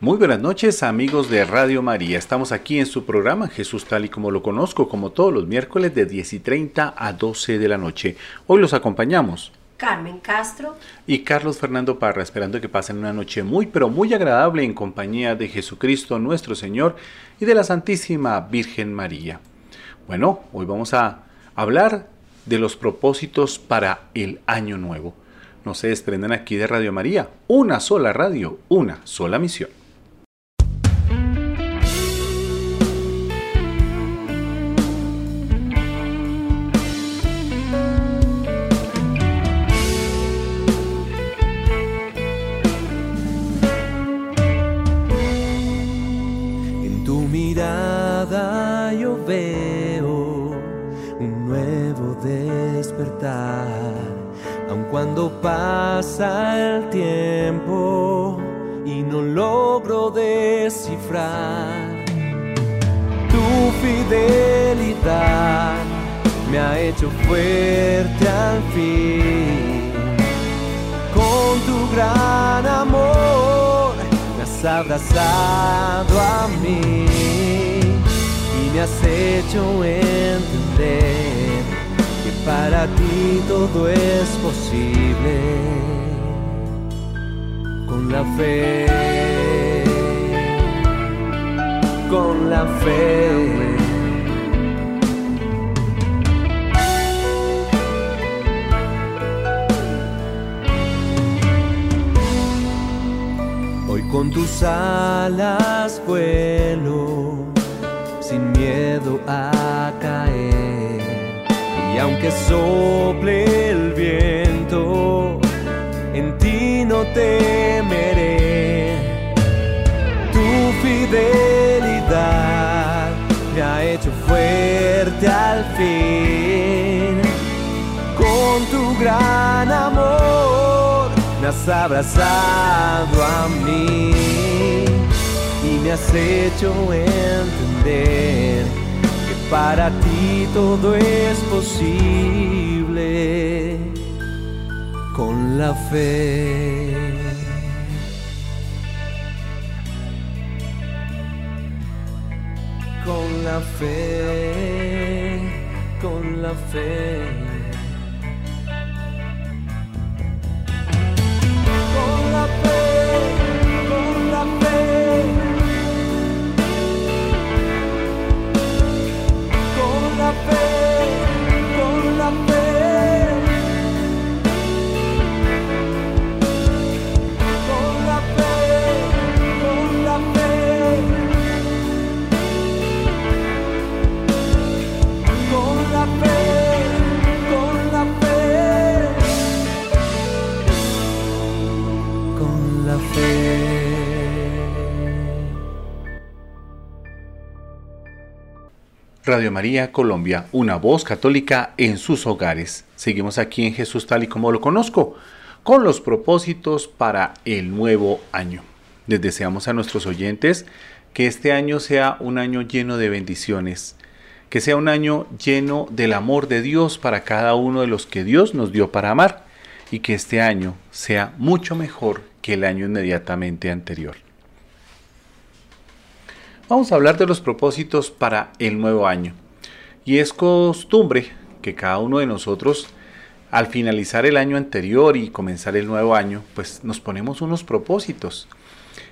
Muy buenas noches amigos de Radio María. Estamos aquí en su programa Jesús tal y como lo conozco, como todos los miércoles de 10 y 30 a 12 de la noche. Hoy los acompañamos. Carmen Castro y Carlos Fernando Parra, esperando que pasen una noche muy pero muy agradable en compañía de Jesucristo nuestro Señor y de la Santísima Virgen María. Bueno, hoy vamos a hablar de los propósitos para el año nuevo. No se desprendan aquí de Radio María, una sola radio, una sola misión. Cuando pasa el tiempo y no logro descifrar. Tu fidelidad me ha hecho fuerte al fin. Con tu gran amor me has abrazado a mí y me has hecho entender para ti todo es posible. Con la fe, con la fe. Hoy con tus alas vuelo sin miedo a caer y aunque sople el viento, en ti no temeré. Tu fidelidad me ha hecho fuerte al fin. Con tu gran amor me has abrazado a mí y me has hecho entender para ti todo es posible con la fe. Con la fe, con la fe. Radio María Colombia, una voz católica en sus hogares. Seguimos aquí en Jesús tal y como lo conozco, con los propósitos para el nuevo año. Les deseamos a nuestros oyentes que este año sea un año lleno de bendiciones, que sea un año lleno del amor de Dios para cada uno de los que Dios nos dio para amar y que este año sea mucho mejor que el año inmediatamente anterior. Vamos a hablar de los propósitos para el nuevo año. Y es costumbre que cada uno de nosotros, al finalizar el año anterior y comenzar el nuevo año, pues nos ponemos unos propósitos.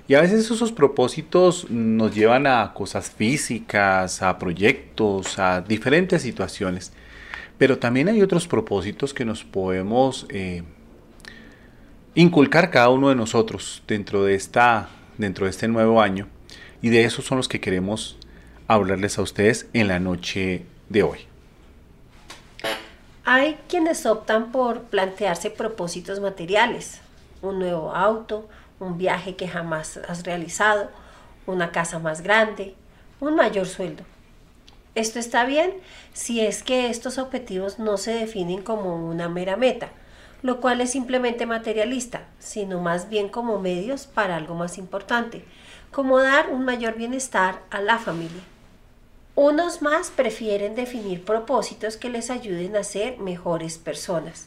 Y a veces esos propósitos nos llevan a cosas físicas, a proyectos, a diferentes situaciones. Pero también hay otros propósitos que nos podemos eh, inculcar cada uno de nosotros dentro de, esta, dentro de este nuevo año y de esos son los que queremos hablarles a ustedes en la noche de hoy. Hay quienes optan por plantearse propósitos materiales, un nuevo auto, un viaje que jamás has realizado, una casa más grande, un mayor sueldo. Esto está bien si es que estos objetivos no se definen como una mera meta, lo cual es simplemente materialista, sino más bien como medios para algo más importante, como dar un mayor bienestar a la familia. Unos más prefieren definir propósitos que les ayuden a ser mejores personas,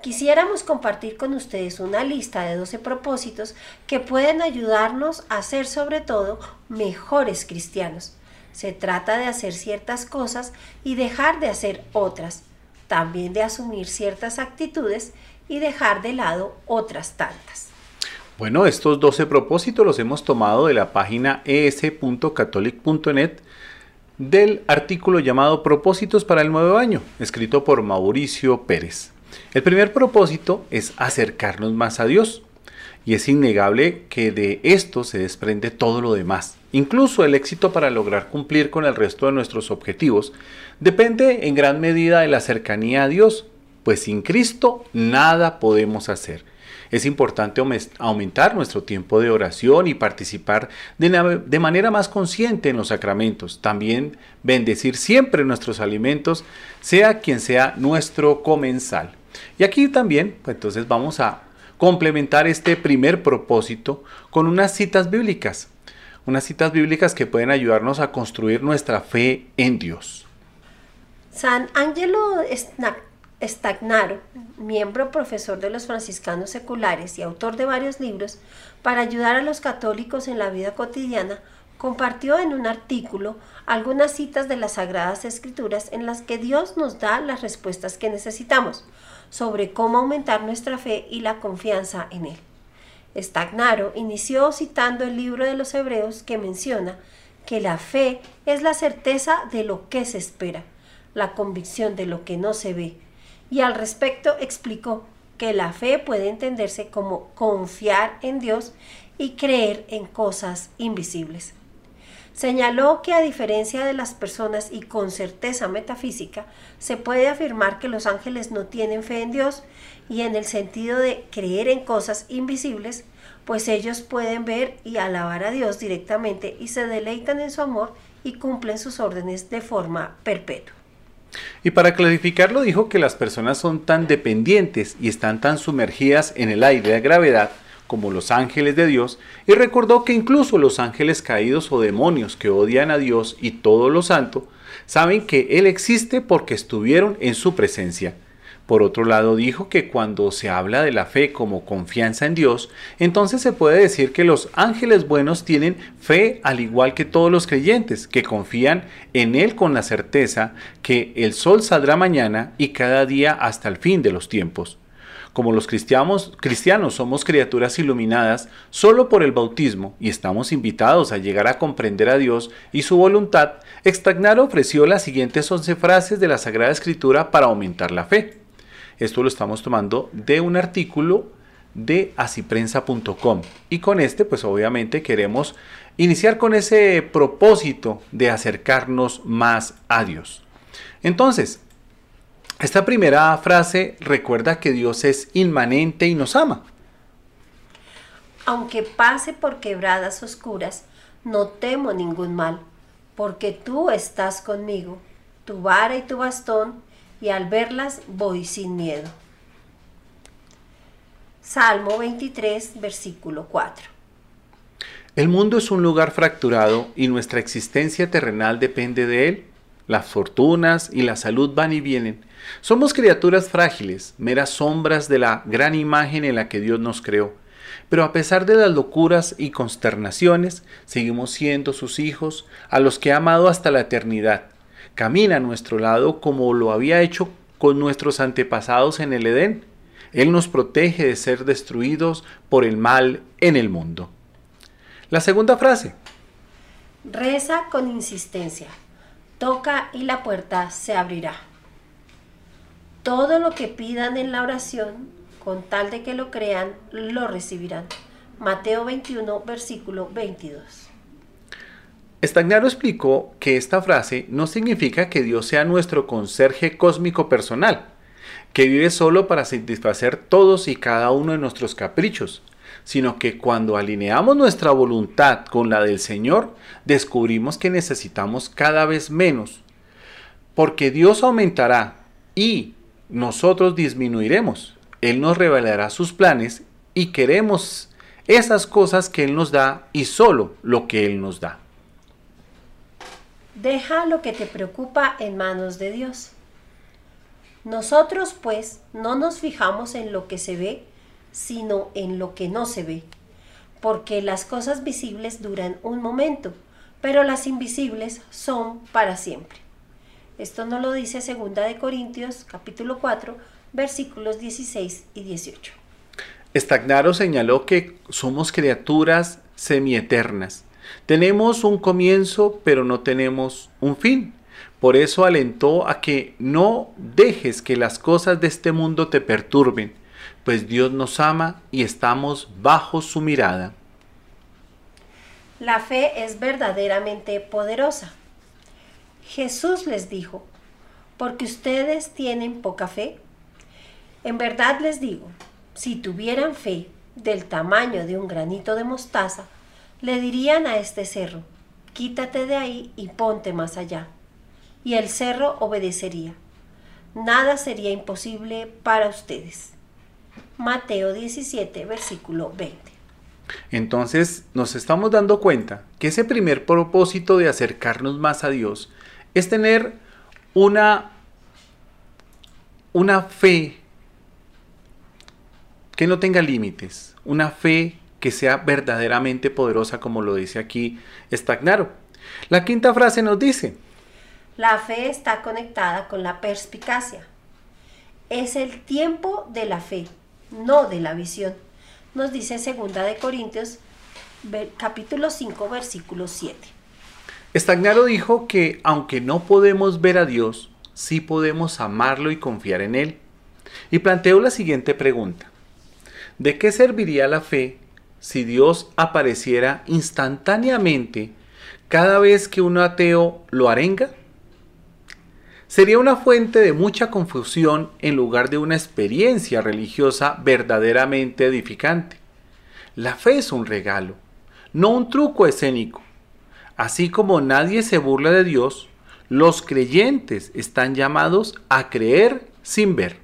quisiéramos compartir con ustedes una lista de 12 propósitos que pueden ayudarnos a ser sobre todo mejores cristianos. Se trata de hacer ciertas cosas y dejar de hacer otras, también de asumir ciertas actitudes y dejar de lado otras tantas. Bueno, estos 12 propósitos los hemos tomado de la página es.catholic.net del artículo llamado Propósitos para el Nuevo Año, escrito por Mauricio Pérez. El primer propósito es acercarnos más a Dios. Y es innegable que de esto se desprende todo lo demás. Incluso el éxito para lograr cumplir con el resto de nuestros objetivos depende en gran medida de la cercanía a Dios, pues sin Cristo nada podemos hacer. Es importante aumentar nuestro tiempo de oración y participar de, manera más consciente en los sacramentos. También bendecir siempre nuestros alimentos, sea quien sea nuestro comensal. Y aquí también, pues entonces vamos a complementar este primer propósito con unas citas bíblicas. Unas citas bíblicas que pueden ayudarnos a construir nuestra fe en Dios. San Angelo Stagnaro, miembro profesor de los franciscanos seculares y autor de varios libros para ayudar a los católicos en la vida cotidiana, compartió en un artículo algunas citas de las Sagradas Escrituras en las que Dios nos da las respuestas que necesitamos sobre cómo aumentar nuestra fe y la confianza en Él. Stagnaro inició citando el libro de los Hebreos que menciona que la fe es la certeza de lo que se espera, la convicción de lo que no se ve, y al respecto explicó que la fe puede entenderse como confiar en Dios y creer en cosas invisibles. Señaló que a diferencia de las personas y con certeza metafísica, se puede afirmar que los ángeles no tienen fe en Dios y en el sentido de creer en cosas invisibles, pues ellos pueden ver y alabar a Dios directamente y se deleitan en su amor y cumplen sus órdenes de forma perpetua. Y para clarificarlo dijo que las personas son tan dependientes y están tan sumergidas en el aire de gravedad como los ángeles de Dios, y recordó que incluso los ángeles caídos o demonios que odian a Dios y todo lo santo, saben que Él existe porque estuvieron en su presencia. Por otro lado, dijo que cuando se habla de la fe como confianza en Dios, entonces se puede decir que los ángeles buenos tienen fe al igual que todos los creyentes, que confían en Él con la certeza que el sol saldrá mañana y cada día hasta el fin de los tiempos. Como los cristianos, cristianos somos criaturas iluminadas solo por el bautismo y estamos invitados a llegar a comprender a Dios y su voluntad, Extagnar ofreció las siguientes 11 frases de la Sagrada Escritura para aumentar la fe. Esto lo estamos tomando de un artículo de asiprensa.com y con este pues obviamente queremos iniciar con ese propósito de acercarnos más a Dios. Entonces, esta primera frase recuerda que Dios es inmanente y nos ama. Aunque pase por quebradas oscuras, no temo ningún mal, porque tú estás conmigo, tu vara y tu bastón, y al verlas voy sin miedo. Salmo 23, versículo 4. El mundo es un lugar fracturado y nuestra existencia terrenal depende de él. Las fortunas y la salud van y vienen, somos criaturas frágiles, meras sombras de la gran imagen en la que Dios nos creó. Pero a pesar de las locuras y consternaciones, seguimos siendo sus hijos, a los que ha amado hasta la eternidad. Camina a nuestro lado como lo había hecho con nuestros antepasados en el Edén. Él nos protege de ser destruidos por el mal en el mundo. La segunda frase. Reza con insistencia. Toca y la puerta se abrirá todo lo que pidan en la oración, con tal de que lo crean, lo recibirán. Mateo 21, versículo 22. Stagnaro explicó que esta frase no significa que Dios sea nuestro conserje cósmico personal, que vive solo para satisfacer todos y cada uno de nuestros caprichos, sino que cuando alineamos nuestra voluntad con la del Señor, descubrimos que necesitamos cada vez menos, porque Dios aumentará y nosotros disminuiremos. Él nos revelará sus planes y queremos esas cosas que Él nos da y solo lo que Él nos da. Deja lo que te preocupa en manos de Dios. Nosotros pues no nos fijamos en lo que se ve, sino en lo que no se ve, porque las cosas visibles duran un momento, pero las invisibles son para siempre. Esto nos lo dice 2 de Corintios capítulo 4, versículos 16 y 18. Stagnaro señaló que somos criaturas semieternas. Tenemos un comienzo, pero no tenemos un fin. Por eso alentó a que no dejes que las cosas de este mundo te perturben, pues Dios nos ama y estamos bajo su mirada. La fe es verdaderamente poderosa. Jesús les dijo, porque ustedes tienen poca fe. En verdad les digo, si tuvieran fe del tamaño de un granito de mostaza, le dirían a este cerro, quítate de ahí y ponte más allá. Y el cerro obedecería. Nada sería imposible para ustedes. Mateo 17, versículo 20. Entonces nos estamos dando cuenta que ese primer propósito de acercarnos más a Dios es tener una, una fe que no tenga límites, una fe que sea verdaderamente poderosa como lo dice aquí Stagnaro. La quinta frase nos dice, la fe está conectada con la perspicacia. Es el tiempo de la fe, no de la visión nos dice segunda de Corintios capítulo 5 versículo 7. Estagnaro dijo que aunque no podemos ver a Dios, sí podemos amarlo y confiar en Él. Y planteó la siguiente pregunta. ¿De qué serviría la fe si Dios apareciera instantáneamente cada vez que un ateo lo arenga? sería una fuente de mucha confusión en lugar de una experiencia religiosa verdaderamente edificante. La fe es un regalo, no un truco escénico. Así como nadie se burla de Dios, los creyentes están llamados a creer sin ver.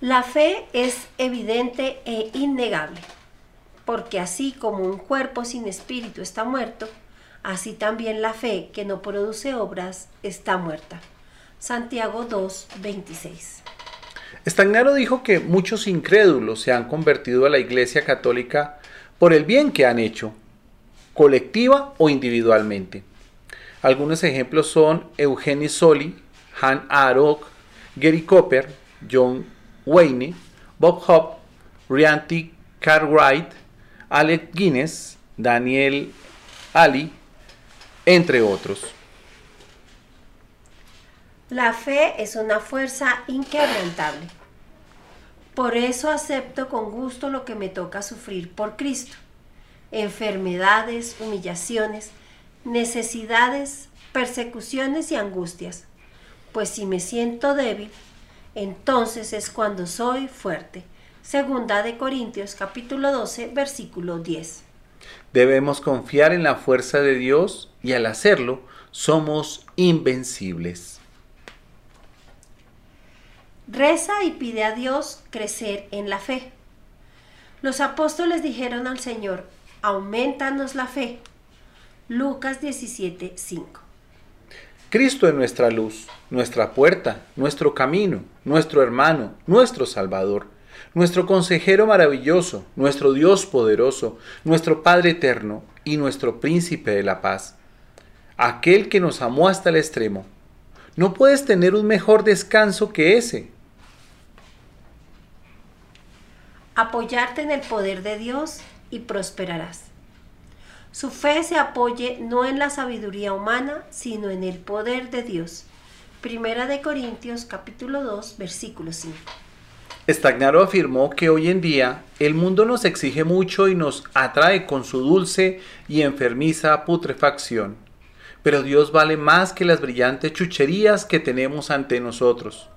La fe es evidente e innegable, porque así como un cuerpo sin espíritu está muerto, así también la fe que no produce obras está muerta. Santiago 2, 26. Stagnaro dijo que muchos incrédulos se han convertido a la Iglesia Católica por el bien que han hecho, colectiva o individualmente. Algunos ejemplos son Eugenie Soli, Han Arok, Gary Copper, John Wayne, Bob Hope, Rianti Cartwright, Alec Guinness, Daniel Ali, entre otros. La fe es una fuerza inquebrantable. Por eso acepto con gusto lo que me toca sufrir por Cristo. Enfermedades, humillaciones, necesidades, persecuciones y angustias. Pues si me siento débil, entonces es cuando soy fuerte. Segunda de Corintios capítulo 12, versículo 10. Debemos confiar en la fuerza de Dios y al hacerlo somos invencibles. Reza y pide a Dios crecer en la fe. Los apóstoles dijeron al Señor, aumentanos la fe. Lucas 17, 5. Cristo es nuestra luz, nuestra puerta, nuestro camino, nuestro hermano, nuestro Salvador nuestro consejero maravilloso, nuestro Dios poderoso, nuestro Padre eterno y nuestro príncipe de la paz, aquel que nos amó hasta el extremo. No puedes tener un mejor descanso que ese. Apoyarte en el poder de Dios y prosperarás. Su fe se apoye no en la sabiduría humana, sino en el poder de Dios. Primera de Corintios capítulo 2, versículo 5. Stagnaro afirmó que hoy en día el mundo nos exige mucho y nos atrae con su dulce y enfermiza putrefacción. Pero Dios vale más que las brillantes chucherías que tenemos ante nosotros.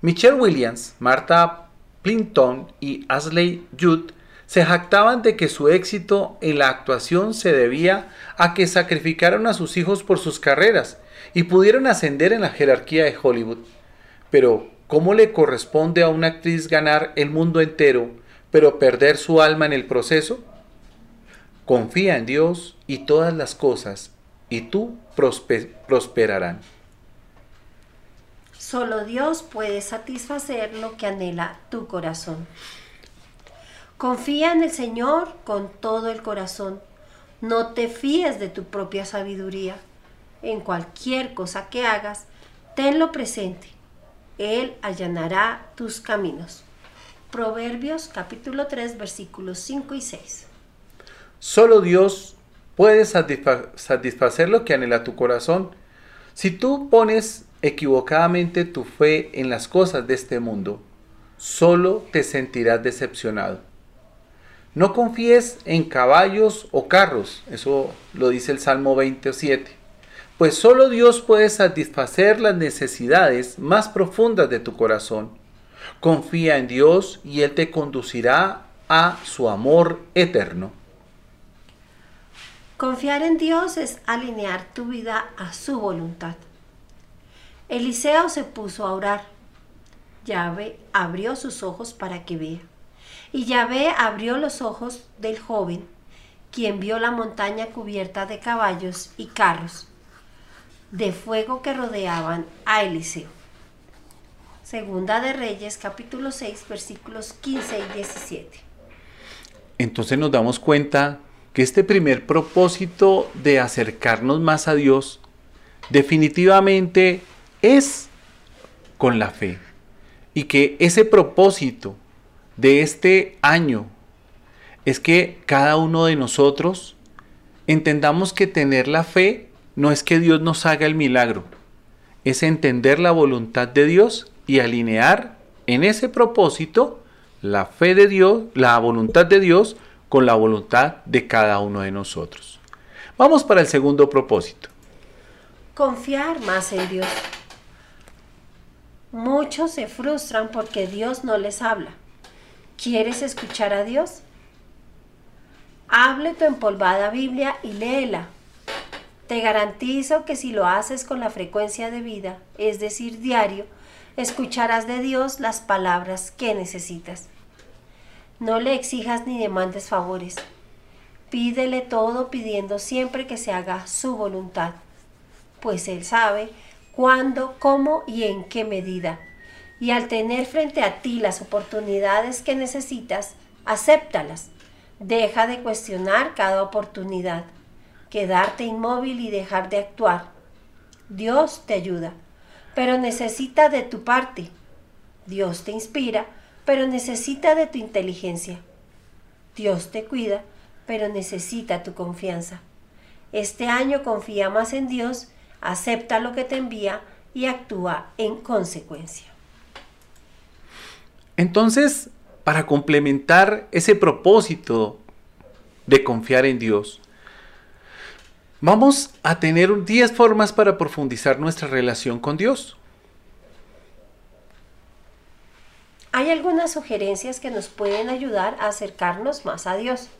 Michelle Williams, Martha Plimpton y Ashley Judd se jactaban de que su éxito en la actuación se debía a que sacrificaron a sus hijos por sus carreras y pudieron ascender en la jerarquía de Hollywood. Pero, ¿Cómo le corresponde a una actriz ganar el mundo entero, pero perder su alma en el proceso? Confía en Dios y todas las cosas, y tú prosperarán. Solo Dios puede satisfacer lo que anhela tu corazón. Confía en el Señor con todo el corazón. No te fíes de tu propia sabiduría. En cualquier cosa que hagas, tenlo presente. Él allanará tus caminos. Proverbios capítulo 3 versículos 5 y 6. Solo Dios puede satisfa- satisfacer lo que anhela tu corazón. Si tú pones equivocadamente tu fe en las cosas de este mundo, solo te sentirás decepcionado. No confíes en caballos o carros, eso lo dice el Salmo 27, pues solo Dios puede satisfacer las necesidades más profundas de tu corazón. Confía en Dios y Él te conducirá a su amor eterno. Confiar en Dios es alinear tu vida a su voluntad. Eliseo se puso a orar. Yahvé abrió sus ojos para que vea. Y Yahvé abrió los ojos del joven, quien vio la montaña cubierta de caballos y carros de fuego que rodeaban a Eliseo. Segunda de Reyes, capítulo 6, versículos 15 y 17. Entonces nos damos cuenta que este primer propósito de acercarnos más a Dios definitivamente es con la fe. Y que ese propósito de este año es que cada uno de nosotros entendamos que tener la fe no es que Dios nos haga el milagro, es entender la voluntad de Dios y alinear en ese propósito la fe de Dios, la voluntad de Dios con la voluntad de cada uno de nosotros. Vamos para el segundo propósito. Confiar más en Dios. Muchos se frustran porque Dios no les habla. ¿Quieres escuchar a Dios? Hable tu empolvada Biblia y léela. Te garantizo que si lo haces con la frecuencia de vida, es decir, diario, escucharás de Dios las palabras que necesitas. No le exijas ni demandes favores. Pídele todo pidiendo siempre que se haga su voluntad, pues Él sabe cuándo, cómo y en qué medida. Y al tener frente a ti las oportunidades que necesitas, acéptalas. Deja de cuestionar cada oportunidad, quedarte inmóvil y dejar de actuar. Dios te ayuda, pero necesita de tu parte. Dios te inspira, pero necesita de tu inteligencia. Dios te cuida, pero necesita tu confianza. Este año confía más en Dios, acepta lo que te envía y actúa en consecuencia. Entonces, para complementar ese propósito de confiar en Dios, vamos a tener 10 formas para profundizar nuestra relación con Dios. Hay algunas sugerencias que nos pueden ayudar a acercarnos más a Dios.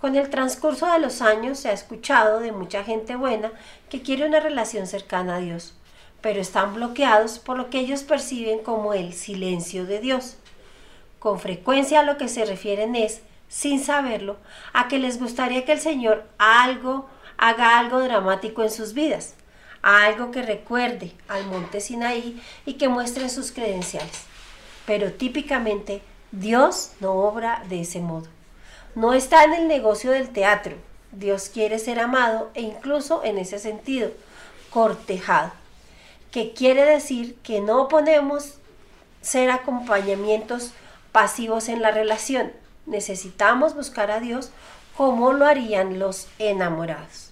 Con el transcurso de los años se ha escuchado de mucha gente buena que quiere una relación cercana a Dios, pero están bloqueados por lo que ellos perciben como el silencio de Dios. Con frecuencia a lo que se refieren es, sin saberlo, a que les gustaría que el Señor algo haga algo dramático en sus vidas, algo que recuerde al monte Sinaí y que muestre sus credenciales. Pero típicamente Dios no obra de ese modo. No está en el negocio del teatro. Dios quiere ser amado e incluso en ese sentido, cortejado. Que quiere decir que no ponemos ser acompañamientos pasivos en la relación. Necesitamos buscar a Dios como lo harían los enamorados.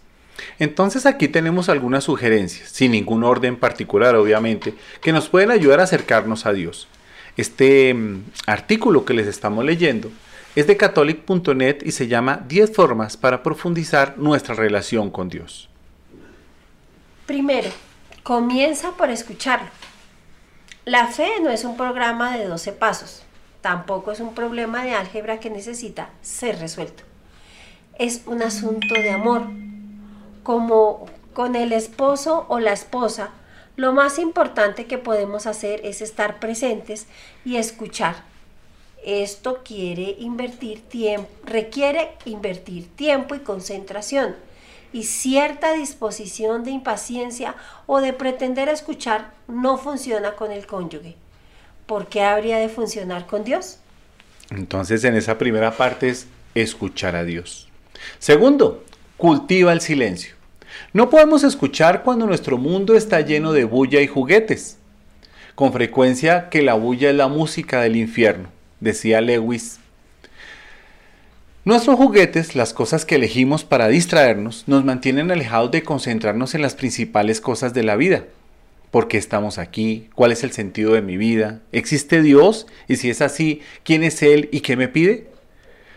Entonces aquí tenemos algunas sugerencias, sin ningún orden particular obviamente, que nos pueden ayudar a acercarnos a Dios. Este mm, artículo que les estamos leyendo es de catholic.net y se llama 10 formas para profundizar nuestra relación con Dios. Primero, comienza por escucharlo. La fe no es un programa de 12 pasos, tampoco es un problema de álgebra que necesita ser resuelto. Es un asunto de amor. Como con el esposo o la esposa, lo más importante que podemos hacer es estar presentes y escuchar. Esto quiere invertir tiempo, requiere invertir tiempo y concentración. y cierta disposición de impaciencia o de pretender escuchar no funciona con el cónyuge. ¿Por qué habría de funcionar con Dios? Entonces en esa primera parte es escuchar a Dios. Segundo, cultiva el silencio. No podemos escuchar cuando nuestro mundo está lleno de bulla y juguetes. Con frecuencia que la bulla es la música del infierno, decía Lewis. Nuestros juguetes, las cosas que elegimos para distraernos, nos mantienen alejados de concentrarnos en las principales cosas de la vida. ¿Por qué estamos aquí? ¿Cuál es el sentido de mi vida? ¿Existe Dios? Y si es así, ¿quién es Él y qué me pide?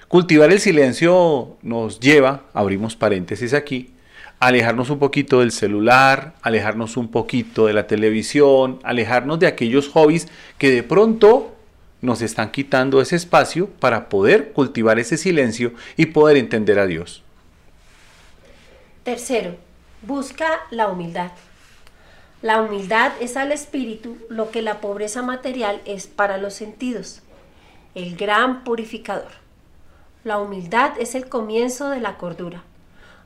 Cultivar el silencio nos lleva, abrimos paréntesis aquí, alejarnos un poquito del celular, alejarnos un poquito de la televisión, alejarnos de aquellos hobbies que de pronto nos están quitando ese espacio para poder cultivar ese silencio y poder entender a Dios. Tercero, busca la humildad. La humildad es al espíritu lo que la pobreza material es para los sentidos, el gran purificador. La humildad es el comienzo de la cordura.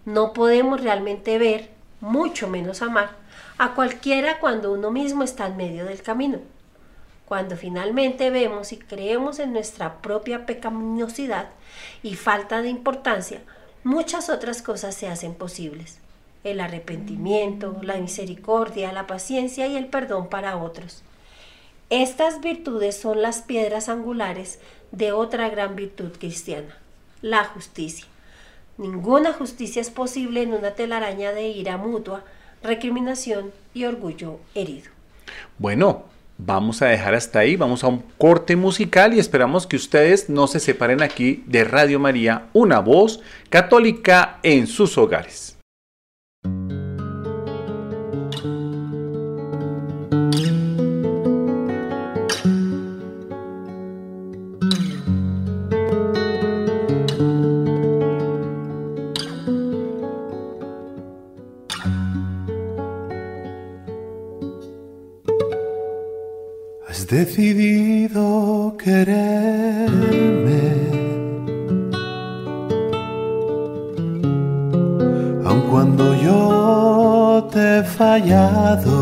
No podemos realmente ver, mucho menos amar, a cualquiera cuando uno mismo está en medio del camino. Cuando finalmente vemos y creemos en nuestra propia pecaminosidad y falta de importancia, muchas otras cosas se hacen posibles. El arrepentimiento, la misericordia, la paciencia y el perdón para otros. Estas virtudes son las piedras angulares de otra gran virtud cristiana, la justicia. Ninguna justicia es posible en una telaraña de ira mutua, recriminación y orgullo herido. Bueno, vamos a dejar hasta ahí, vamos a un corte musical y esperamos que ustedes no se separen aquí de Radio María, una voz católica en sus hogares. Decidido quererme. Aun cuando yo te he fallado,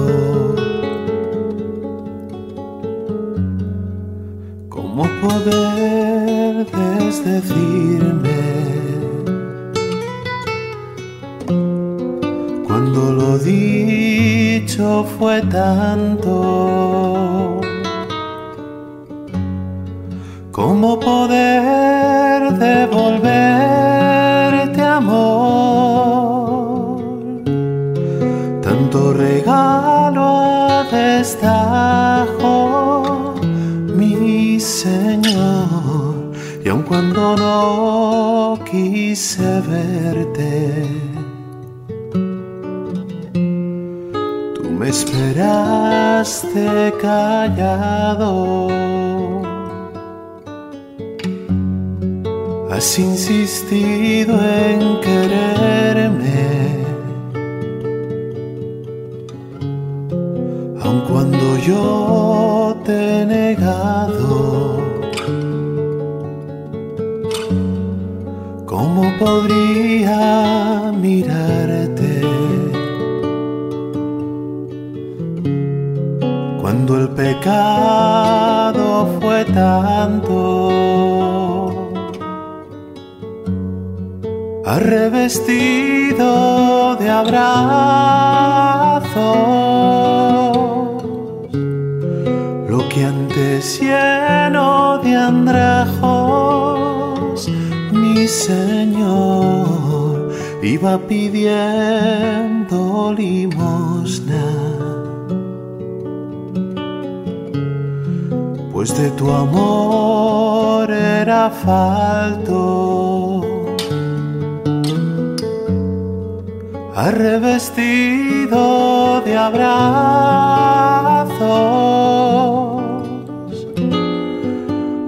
abrazos.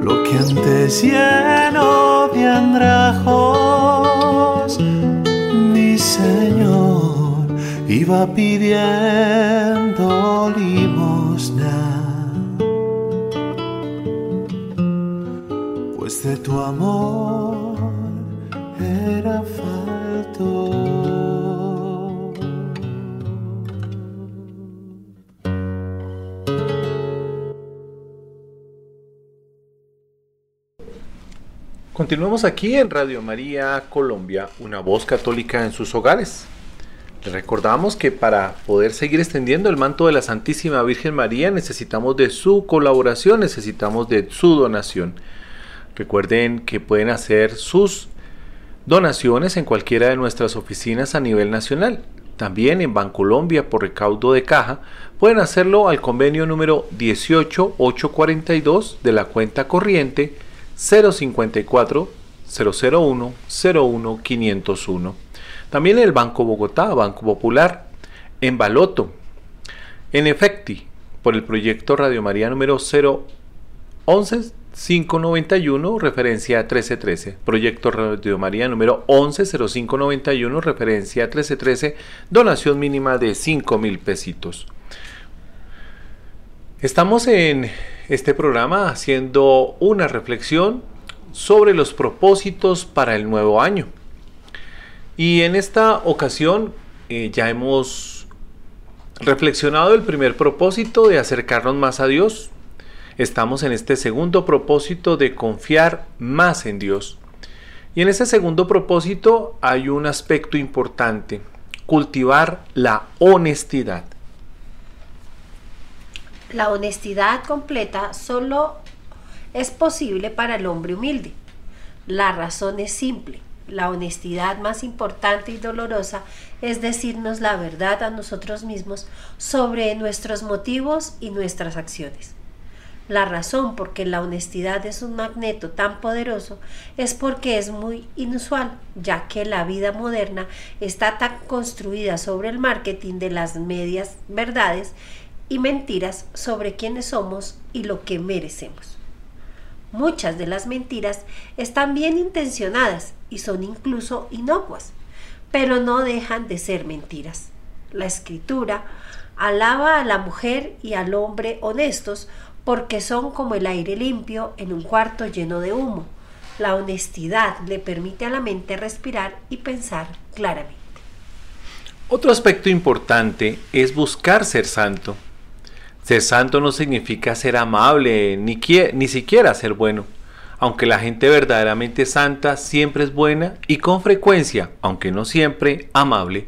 Lo que antes lleno de andrajos, mi Señor iba pidiendo limosna. Pues de tu amor Continuamos aquí en Radio María Colombia, una voz católica en sus hogares. Les recordamos que para poder seguir extendiendo el manto de la Santísima Virgen María necesitamos de su colaboración, necesitamos de su donación. Recuerden que pueden hacer sus donaciones en cualquiera de nuestras oficinas a nivel nacional. También en Bancolombia por recaudo de caja pueden hacerlo al convenio número 18842 de la cuenta corriente 054 001 01 501. También en el Banco Bogotá, Banco Popular, en Baloto, en Efecti, por el proyecto Radio María número 011 591, referencia 1313. Proyecto Radio María número 110591, referencia 1313, donación mínima de 5 mil pesitos. Estamos en este programa haciendo una reflexión sobre los propósitos para el nuevo año. Y en esta ocasión eh, ya hemos reflexionado el primer propósito de acercarnos más a Dios. Estamos en este segundo propósito de confiar más en Dios. Y en ese segundo propósito hay un aspecto importante, cultivar la honestidad. La honestidad completa solo es posible para el hombre humilde. La razón es simple. La honestidad más importante y dolorosa es decirnos la verdad a nosotros mismos sobre nuestros motivos y nuestras acciones. La razón por qué la honestidad es un magneto tan poderoso es porque es muy inusual, ya que la vida moderna está tan construida sobre el marketing de las medias verdades y mentiras sobre quiénes somos y lo que merecemos. Muchas de las mentiras están bien intencionadas y son incluso inocuas, pero no dejan de ser mentiras. La escritura alaba a la mujer y al hombre honestos porque son como el aire limpio en un cuarto lleno de humo. La honestidad le permite a la mente respirar y pensar claramente. Otro aspecto importante es buscar ser santo. Ser santo no significa ser amable, ni, ni siquiera ser bueno. Aunque la gente verdaderamente santa siempre es buena y con frecuencia, aunque no siempre, amable.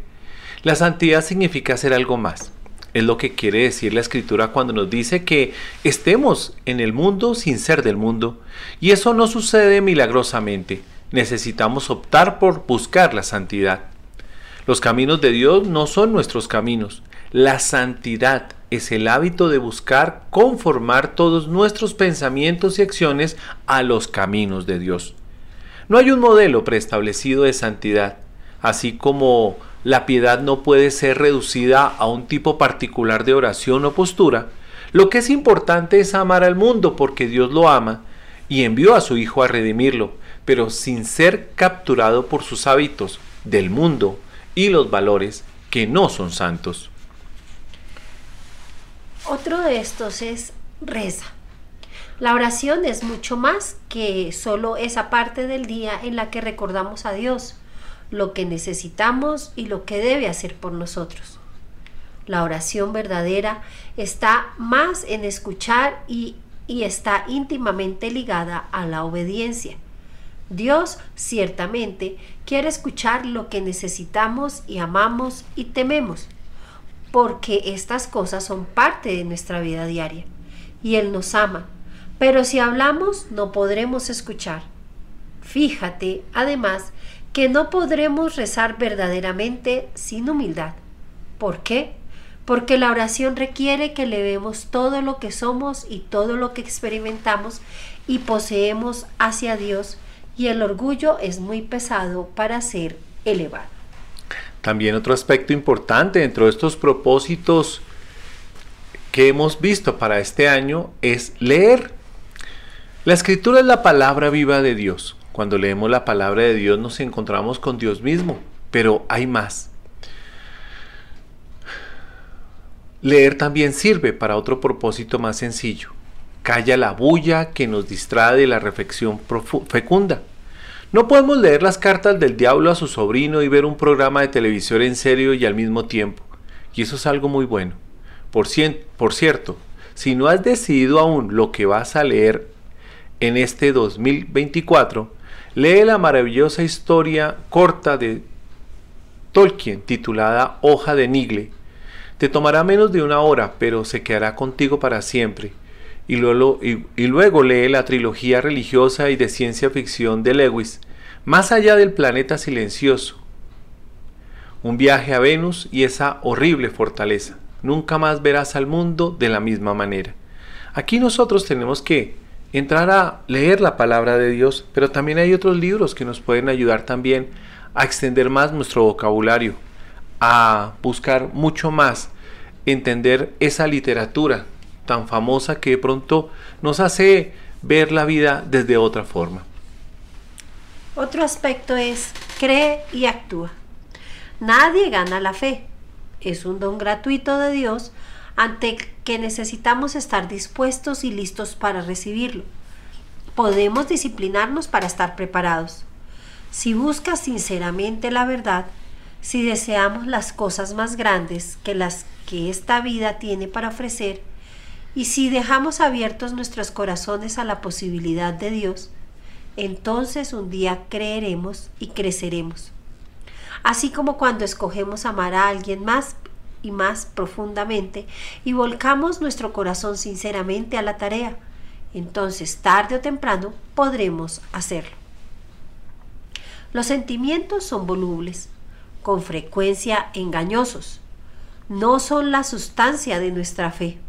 La santidad significa hacer algo más. Es lo que quiere decir la escritura cuando nos dice que estemos en el mundo sin ser del mundo. Y eso no sucede milagrosamente. Necesitamos optar por buscar la santidad. Los caminos de Dios no son nuestros caminos. La santidad es el hábito de buscar conformar todos nuestros pensamientos y acciones a los caminos de Dios. No hay un modelo preestablecido de santidad, así como la piedad no puede ser reducida a un tipo particular de oración o postura, lo que es importante es amar al mundo porque Dios lo ama y envió a su Hijo a redimirlo, pero sin ser capturado por sus hábitos del mundo y los valores que no son santos. Otro de estos es reza. La oración es mucho más que solo esa parte del día en la que recordamos a Dios, lo que necesitamos y lo que debe hacer por nosotros. La oración verdadera está más en escuchar y, y está íntimamente ligada a la obediencia. Dios ciertamente quiere escuchar lo que necesitamos y amamos y tememos porque estas cosas son parte de nuestra vida diaria y Él nos ama. Pero si hablamos no podremos escuchar. Fíjate, además, que no podremos rezar verdaderamente sin humildad. ¿Por qué? Porque la oración requiere que le vemos todo lo que somos y todo lo que experimentamos y poseemos hacia Dios y el orgullo es muy pesado para ser elevado. También otro aspecto importante dentro de estos propósitos que hemos visto para este año es leer. La escritura es la palabra viva de Dios. Cuando leemos la palabra de Dios nos encontramos con Dios mismo, pero hay más. Leer también sirve para otro propósito más sencillo. Calla la bulla que nos distrae de la reflexión fecunda. No podemos leer las cartas del diablo a su sobrino y ver un programa de televisión en serio y al mismo tiempo. Y eso es algo muy bueno. Por, por cierto, si no has decidido aún lo que vas a leer en este 2024, Lee la maravillosa historia corta de Tolkien titulada Hoja de Nigle. Te tomará menos de una hora, pero se quedará contigo para siempre. Y luego, lee la trilogía religiosa y de ciencia ficción de Lewis, Más allá del planeta silencioso. Un viaje a Venus y esa horrible fortaleza. Nunca más verás al mundo de la misma manera. Aquí nosotros tenemos que entrar a leer la palabra de Dios, pero también hay otros libros que nos pueden ayudar también a extender más nuestro vocabulario, a buscar mucho más, entender esa literatura tan famosa que de pronto nos hace ver la vida desde otra forma. Otro aspecto es cree y actúa. Nadie gana la fe. Es un don gratuito de Dios ante que necesitamos estar dispuestos y listos para recibirlo. Podemos disciplinarnos para estar preparados. Si buscas sinceramente la verdad, si deseamos las cosas más grandes que las que esta vida tiene para ofrecer, y si dejamos abiertos nuestros corazones a la posibilidad de Dios, entonces un día creeremos y creceremos. Así como cuando escogemos amar a alguien más y más profundamente y volcamos nuestro corazón sinceramente a la tarea, entonces tarde o temprano podremos hacerlo. Los sentimientos son volubles, con frecuencia engañosos. No son la sustancia de nuestra fe.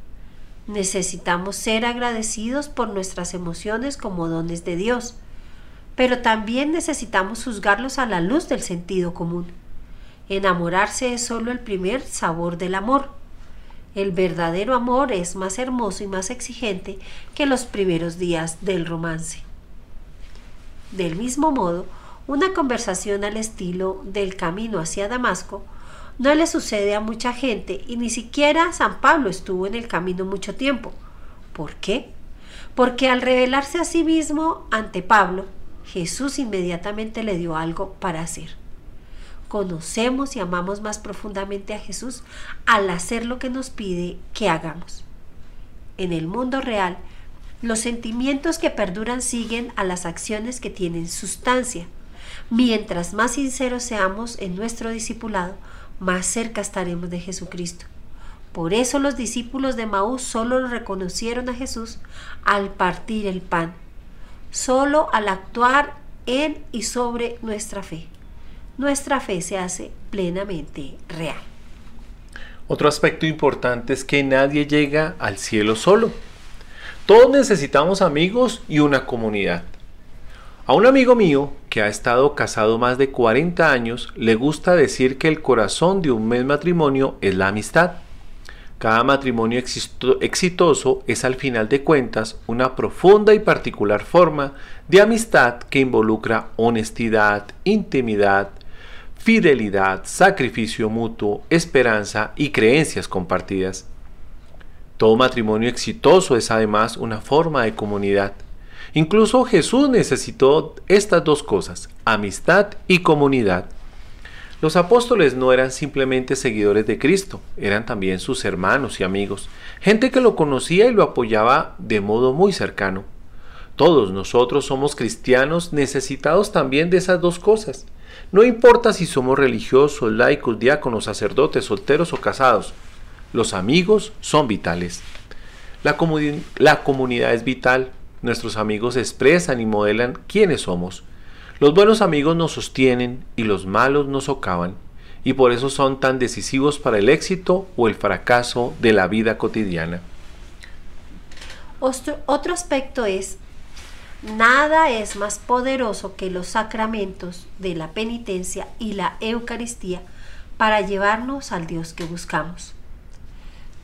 Necesitamos ser agradecidos por nuestras emociones como dones de Dios, pero también necesitamos juzgarlos a la luz del sentido común. Enamorarse es solo el primer sabor del amor. El verdadero amor es más hermoso y más exigente que los primeros días del romance. Del mismo modo, una conversación al estilo del camino hacia Damasco no le sucede a mucha gente y ni siquiera San Pablo estuvo en el camino mucho tiempo. ¿Por qué? Porque al revelarse a sí mismo ante Pablo, Jesús inmediatamente le dio algo para hacer conocemos y amamos más profundamente a Jesús al hacer lo que nos pide que hagamos. En el mundo real, los sentimientos que perduran siguen a las acciones que tienen sustancia. Mientras más sinceros seamos en nuestro discipulado, más cerca estaremos de Jesucristo. Por eso los discípulos de Maús solo reconocieron a Jesús al partir el pan, solo al actuar en y sobre nuestra fe nuestra fe se hace plenamente real. Otro aspecto importante es que nadie llega al cielo solo. Todos necesitamos amigos y una comunidad. A un amigo mío que ha estado casado más de 40 años le gusta decir que el corazón de un mes matrimonio es la amistad. Cada matrimonio exitoso es al final de cuentas una profunda y particular forma de amistad que involucra honestidad, intimidad, fidelidad, sacrificio mutuo, esperanza y creencias compartidas. Todo matrimonio exitoso es además una forma de comunidad. Incluso Jesús necesitó estas dos cosas, amistad y comunidad. Los apóstoles no eran simplemente seguidores de Cristo, eran también sus hermanos y amigos, gente que lo conocía y lo apoyaba de modo muy cercano. Todos nosotros somos cristianos necesitados también de esas dos cosas. No importa si somos religiosos, laicos, diáconos, sacerdotes, solteros o casados, los amigos son vitales. La, la, comunidad es vital. Nuestros amigos expresan y modelan quiénes somos. Los buenos amigos nos sostienen y los malos nos socavan. Y por eso son tan decisivos para el éxito o el fracaso de la vida cotidiana. Otro, otro aspecto es Nada es más poderoso que los sacramentos de la penitencia y la Eucaristía para llevarnos al Dios que buscamos.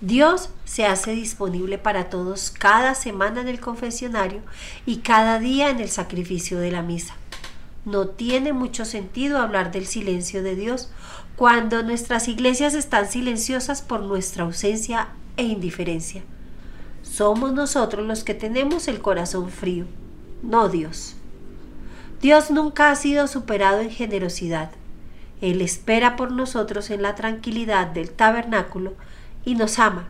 Dios se hace disponible para todos cada semana en el confesionario y cada día en el sacrificio de la misa. No tiene mucho sentido hablar del silencio de Dios cuando nuestras iglesias están silenciosas por nuestra ausencia e indiferencia. Somos nosotros los que tenemos el corazón frío no Dios. Dios nunca ha sido superado en generosidad. Él espera por nosotros en la tranquilidad del tabernáculo y nos ama,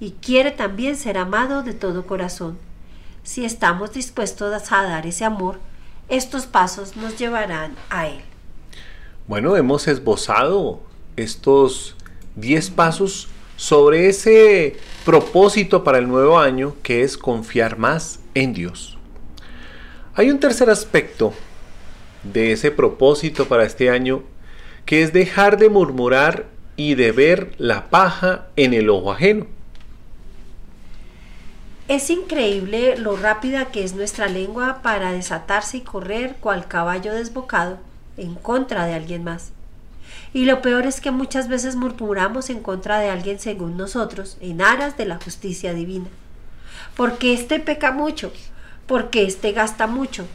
y quiere también ser amado de todo corazón. Si estamos dispuestos a dar ese amor, estos pasos nos llevarán a Él. Bueno, hemos esbozado estos 10 pasos sobre ese propósito para el nuevo año que es confiar más en Dios. Hay un tercer aspecto de ese propósito para este año que es dejar de murmurar y de ver la paja en el ojo ajeno. Es increíble lo rápida que es nuestra lengua para desatarse y correr cual caballo desbocado en contra de alguien más. Y lo peor es que muchas veces murmuramos en contra de alguien según nosotros, en aras de la justicia divina. Porque éste peca mucho, porque éste gasta mucho,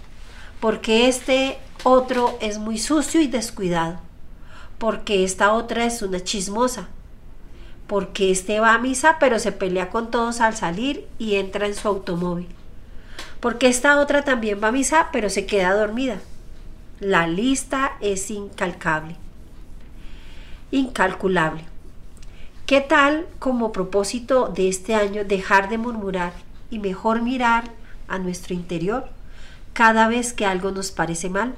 porque este otro es muy sucio y descuidado, porque esta otra es una chismosa, porque este va a misa pero se pelea con todos al salir y entra en su automóvil, porque esta otra también va a misa pero se queda dormida. La lista es incalcable, incalculable. ¿Qué tal como propósito de este año dejar de murmurar y mejor mirar a nuestro interior cada vez que algo nos parece mal?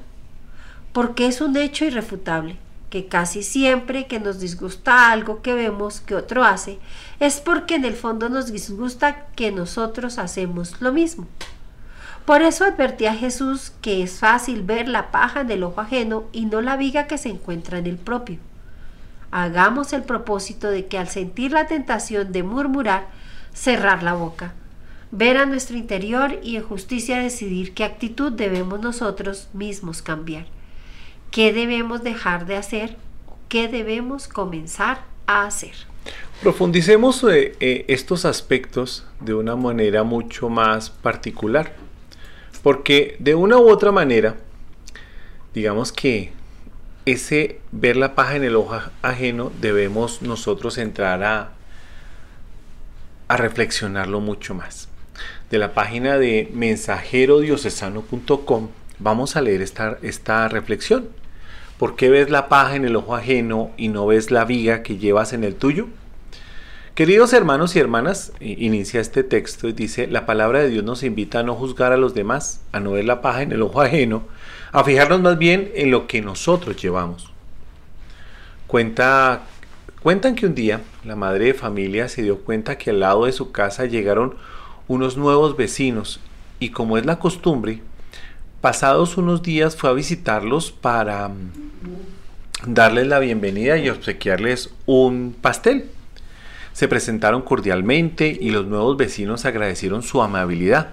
Porque es un hecho irrefutable que casi siempre que nos disgusta algo que vemos que otro hace, es porque en el fondo nos disgusta que nosotros hacemos lo mismo. Por eso advertí a Jesús que es fácil ver la paja en el ojo ajeno y no la viga que se encuentra en el propio. Hagamos el propósito de que al sentir la tentación de murmurar, cerrar la boca, ver a nuestro interior y en justicia decidir qué actitud debemos nosotros mismos cambiar. ¿Qué debemos dejar de hacer? ¿Qué debemos comenzar a hacer? Profundicemos eh, eh, estos aspectos de una manera mucho más particular, porque de una u otra manera, digamos que ese ver la paja en el ojo ajeno debemos nosotros entrar a, a reflexionarlo mucho más. De la página de mensajerodiocesano.com vamos a leer esta, esta reflexión. ¿Por qué ves la paja en el ojo ajeno y no ves la viga que llevas en el tuyo? Queridos hermanos y hermanas, inicia este texto y dice, la palabra de Dios nos invita a no juzgar a los demás, a no ver la paja en el ojo ajeno, a fijarnos más bien en lo que nosotros llevamos. Cuenta, cuentan que un día la madre de familia se dio cuenta que al lado de su casa llegaron unos nuevos vecinos y como es la costumbre, Pasados unos días fue a visitarlos para mm, darles la bienvenida y obsequiarles un pastel. Se presentaron cordialmente y los nuevos vecinos agradecieron su amabilidad.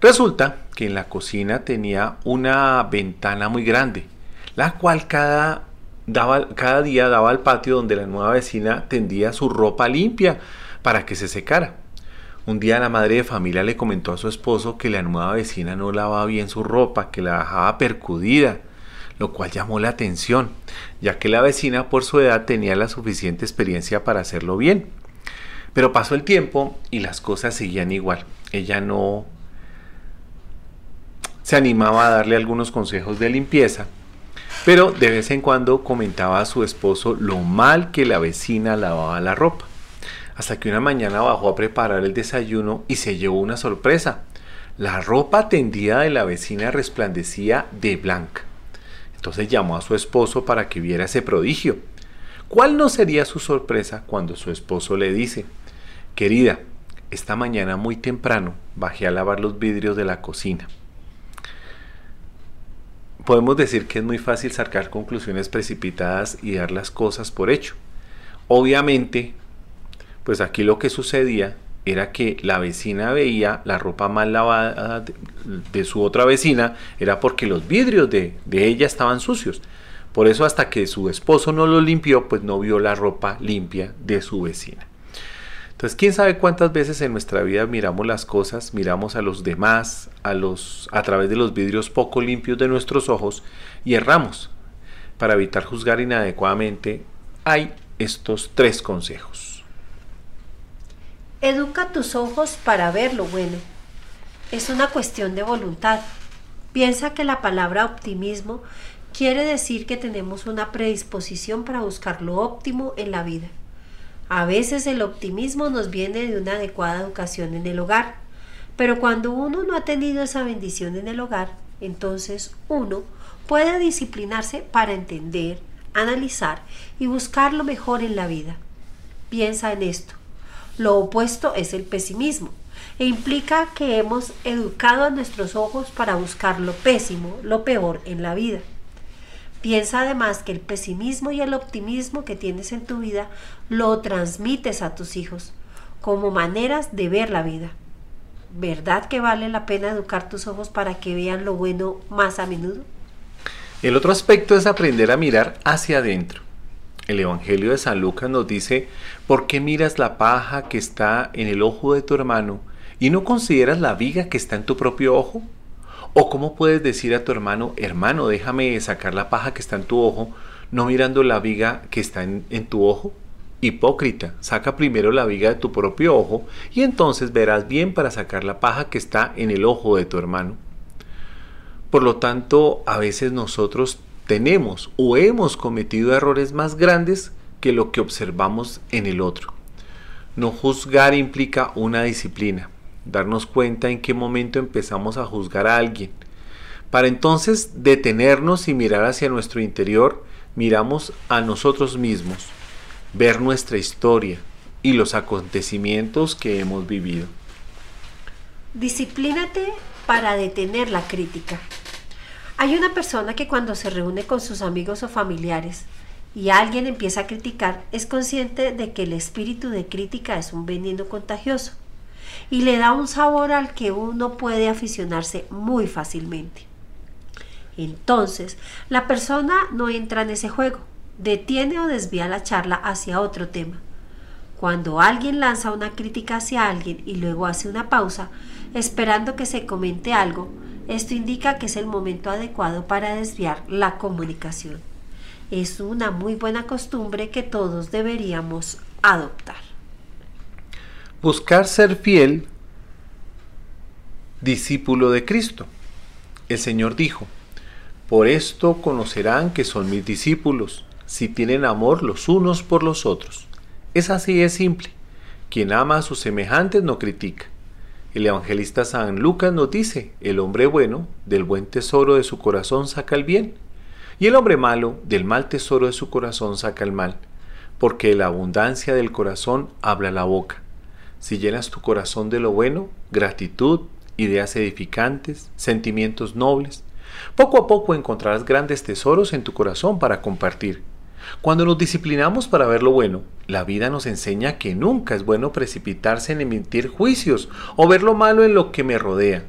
Resulta que en la cocina tenía una ventana muy grande, la cual cada, daba, cada día daba al patio donde la nueva vecina tendía su ropa limpia para que se secara. Un día la madre de familia le comentó a su esposo que la nueva vecina no lavaba bien su ropa, que la dejaba percudida, lo cual llamó la atención, ya que la vecina por su edad tenía la suficiente experiencia para hacerlo bien. Pero pasó el tiempo y las cosas seguían igual. Ella no se animaba a darle algunos consejos de limpieza, pero de vez en cuando comentaba a su esposo lo mal que la vecina lavaba la ropa hasta que una mañana bajó a preparar el desayuno y se llevó una sorpresa. La ropa tendida de la vecina resplandecía de blanca. Entonces llamó a su esposo para que viera ese prodigio. ¿Cuál no sería su sorpresa cuando su esposo le dice, querida, esta mañana muy temprano bajé a lavar los vidrios de la cocina? Podemos decir que es muy fácil sacar conclusiones precipitadas y dar las cosas por hecho. Obviamente pues aquí lo que sucedía era que la vecina veía la ropa mal lavada de, su otra vecina, era porque los vidrios de, de, ella estaban sucios. Por eso hasta que su esposo no lo limpió, pues no vio la ropa limpia de su vecina. Entonces, quién sabe cuántas veces en nuestra vida miramos las cosas, miramos a los demás, a los a través de los vidrios poco limpios de nuestros ojos y erramos. Para evitar juzgar inadecuadamente, hay estos tres consejos. Educa tus ojos para ver lo bueno. Es una cuestión de voluntad. Piensa que la palabra optimismo quiere decir que tenemos una predisposición para buscar lo óptimo en la vida. A veces el optimismo nos viene de una adecuada educación en el hogar, pero cuando uno no ha tenido esa bendición en el hogar, Entonces uno puede disciplinarse para entender, analizar y buscar lo mejor en la vida. Piensa en esto. Lo opuesto es el pesimismo e implica que hemos educado a nuestros ojos para buscar lo pésimo, lo peor en la vida. Piensa además que el pesimismo y el optimismo que tienes en tu vida lo transmites a tus hijos como maneras de ver la vida. ¿Verdad que vale la pena educar tus ojos para que vean lo bueno más a menudo? El otro aspecto es aprender a mirar hacia adentro. El Evangelio de San Lucas nos dice, ¿por qué miras la paja que está en el ojo de tu hermano y no consideras la viga que está en tu propio ojo? ¿O cómo puedes decir a tu hermano, hermano, déjame sacar la paja que está en tu ojo, no mirando la viga que está en, en tu ojo? Hipócrita, saca primero la viga de tu propio ojo y entonces verás bien para sacar la paja que está en el ojo de tu hermano. Por lo tanto, a veces nosotros tenemos o hemos cometido errores más grandes que lo que observamos en el otro. No juzgar implica una disciplina, darnos cuenta en qué momento empezamos a juzgar a alguien. Para entonces detenernos y mirar hacia nuestro interior, miramos a nosotros mismos, ver nuestra historia y los acontecimientos que hemos vivido. Disciplínate para detener la crítica. Hay una persona que cuando se reúne con sus amigos o familiares y alguien empieza a criticar, es consciente de que el espíritu de crítica es un veneno contagioso y le da un sabor al que uno puede aficionarse muy fácilmente. Entonces, la persona no entra en ese juego, detiene o desvía la charla hacia otro tema. Cuando alguien lanza una crítica hacia alguien y luego hace una pausa, esperando que se comente algo, esto indica que es el momento adecuado para desviar la comunicación. Es una muy buena costumbre que todos deberíamos adoptar. Buscar ser fiel discípulo de Cristo. El Señor dijo, por esto conocerán que son mis discípulos, si tienen amor los unos por los otros. Es así de simple. Quien ama a sus semejantes no critica. El evangelista San Lucas nos dice, el hombre bueno del buen tesoro de su corazón saca el bien, y el hombre malo del mal tesoro de su corazón saca el mal, porque la abundancia del corazón habla la boca. Si llenas tu corazón de lo bueno, gratitud, ideas edificantes, sentimientos nobles, poco a poco encontrarás grandes tesoros en tu corazón para compartir cuando nos disciplinamos para ver lo bueno, la vida nos enseña que nunca es bueno precipitarse en emitir juicios o ver lo malo en lo que me rodea.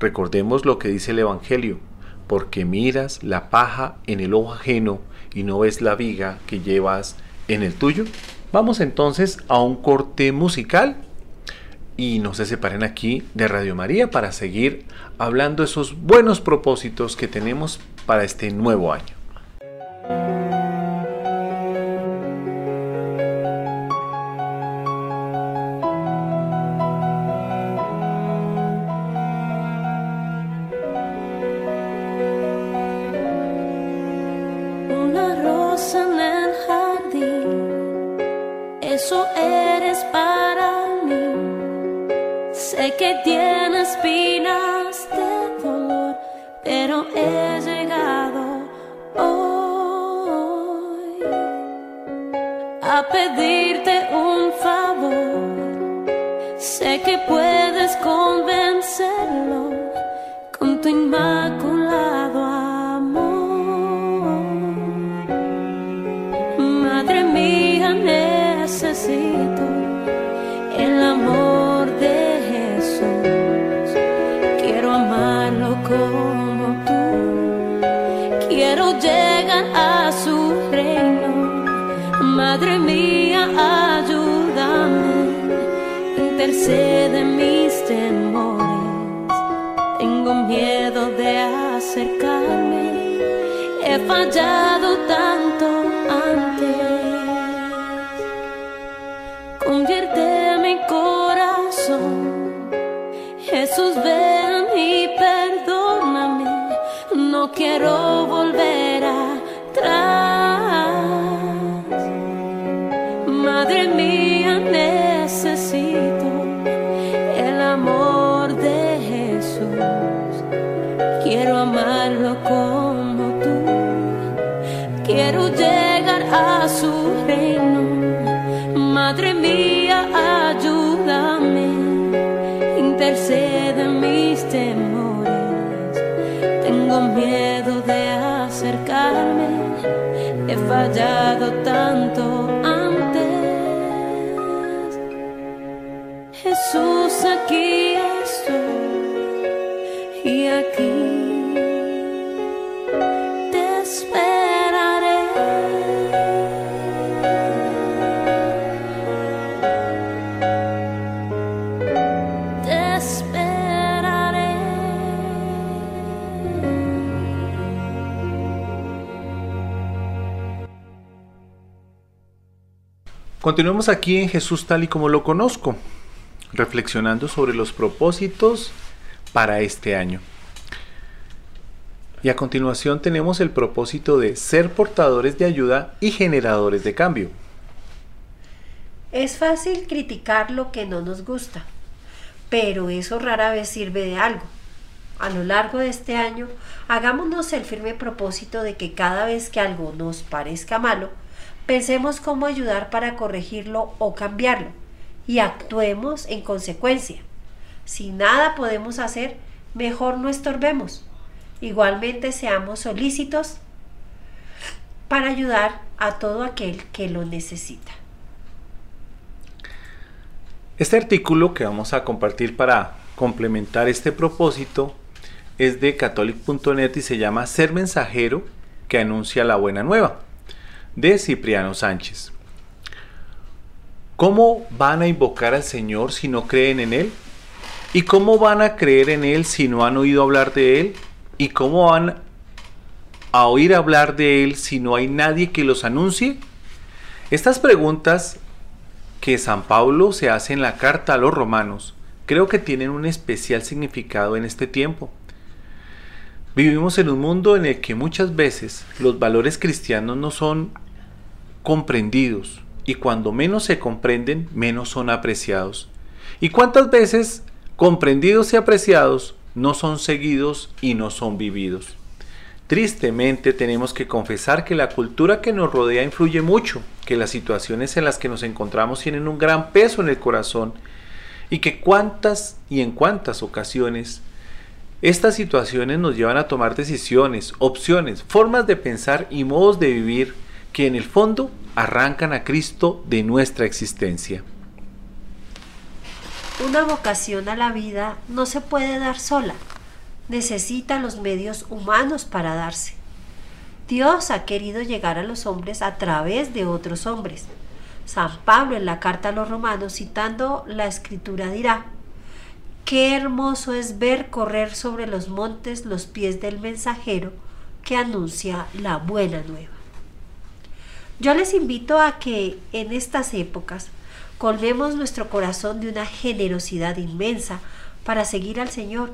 Recordemos lo que dice el Evangelio, porque miras la paja en el ojo ajeno y no ves la viga que llevas en el tuyo. Vamos entonces a un corte musical y no se separen aquí de Radio María para seguir hablando de esos buenos propósitos que tenemos para este nuevo año. Continuemos aquí en Jesús tal y como lo conozco, reflexionando sobre los propósitos para este año. Y a continuación tenemos el propósito de ser portadores de ayuda y generadores de cambio. Es fácil criticar lo que no nos gusta, pero eso rara vez sirve de algo. A lo largo de este año, hagámonos el firme propósito de que cada vez que algo nos parezca malo, pensemos cómo ayudar para corregirlo o cambiarlo y actuemos en consecuencia. Si nada podemos hacer, mejor no estorbemos. Igualmente seamos solícitos para ayudar a todo aquel que lo necesita. Este artículo que vamos a compartir para complementar este propósito es de catholic.net y se llama Ser mensajero que anuncia la buena nueva, de Cipriano Sánchez. ¿Cómo van a invocar al Señor si no creen en Él? ¿Y cómo van a creer en Él si no han oído hablar de Él? ¿Y cómo van a oír hablar de Él si no hay nadie que los anuncie? Estas preguntas que San Pablo se hace en la carta a los romanos creo que tienen un especial significado en este tiempo. Vivimos en un mundo en el que muchas veces los valores cristianos no son comprendidos y cuando menos se comprenden, menos son apreciados. ¿Y cuántas veces comprendidos y apreciados no son seguidos y no son vividos? Tristemente tenemos que confesar que la cultura que nos rodea influye mucho, que las situaciones en las que nos encontramos tienen un gran peso en el corazón y que cuántas y en cuántas ocasiones estas situaciones nos llevan a tomar decisiones, opciones, formas de pensar y modos de vivir que en el fondo arrancan a Cristo de nuestra existencia. Una vocación a la vida no se puede dar sola, necesita los medios humanos para darse. Dios ha querido llegar a los hombres a través de otros hombres. San Pablo en la carta a los romanos, citando la escritura, dirá, Qué hermoso es ver correr sobre los montes los pies del mensajero que anuncia la buena nueva. Yo les invito a que en estas épocas colmemos nuestro corazón de una generosidad inmensa para seguir al Señor,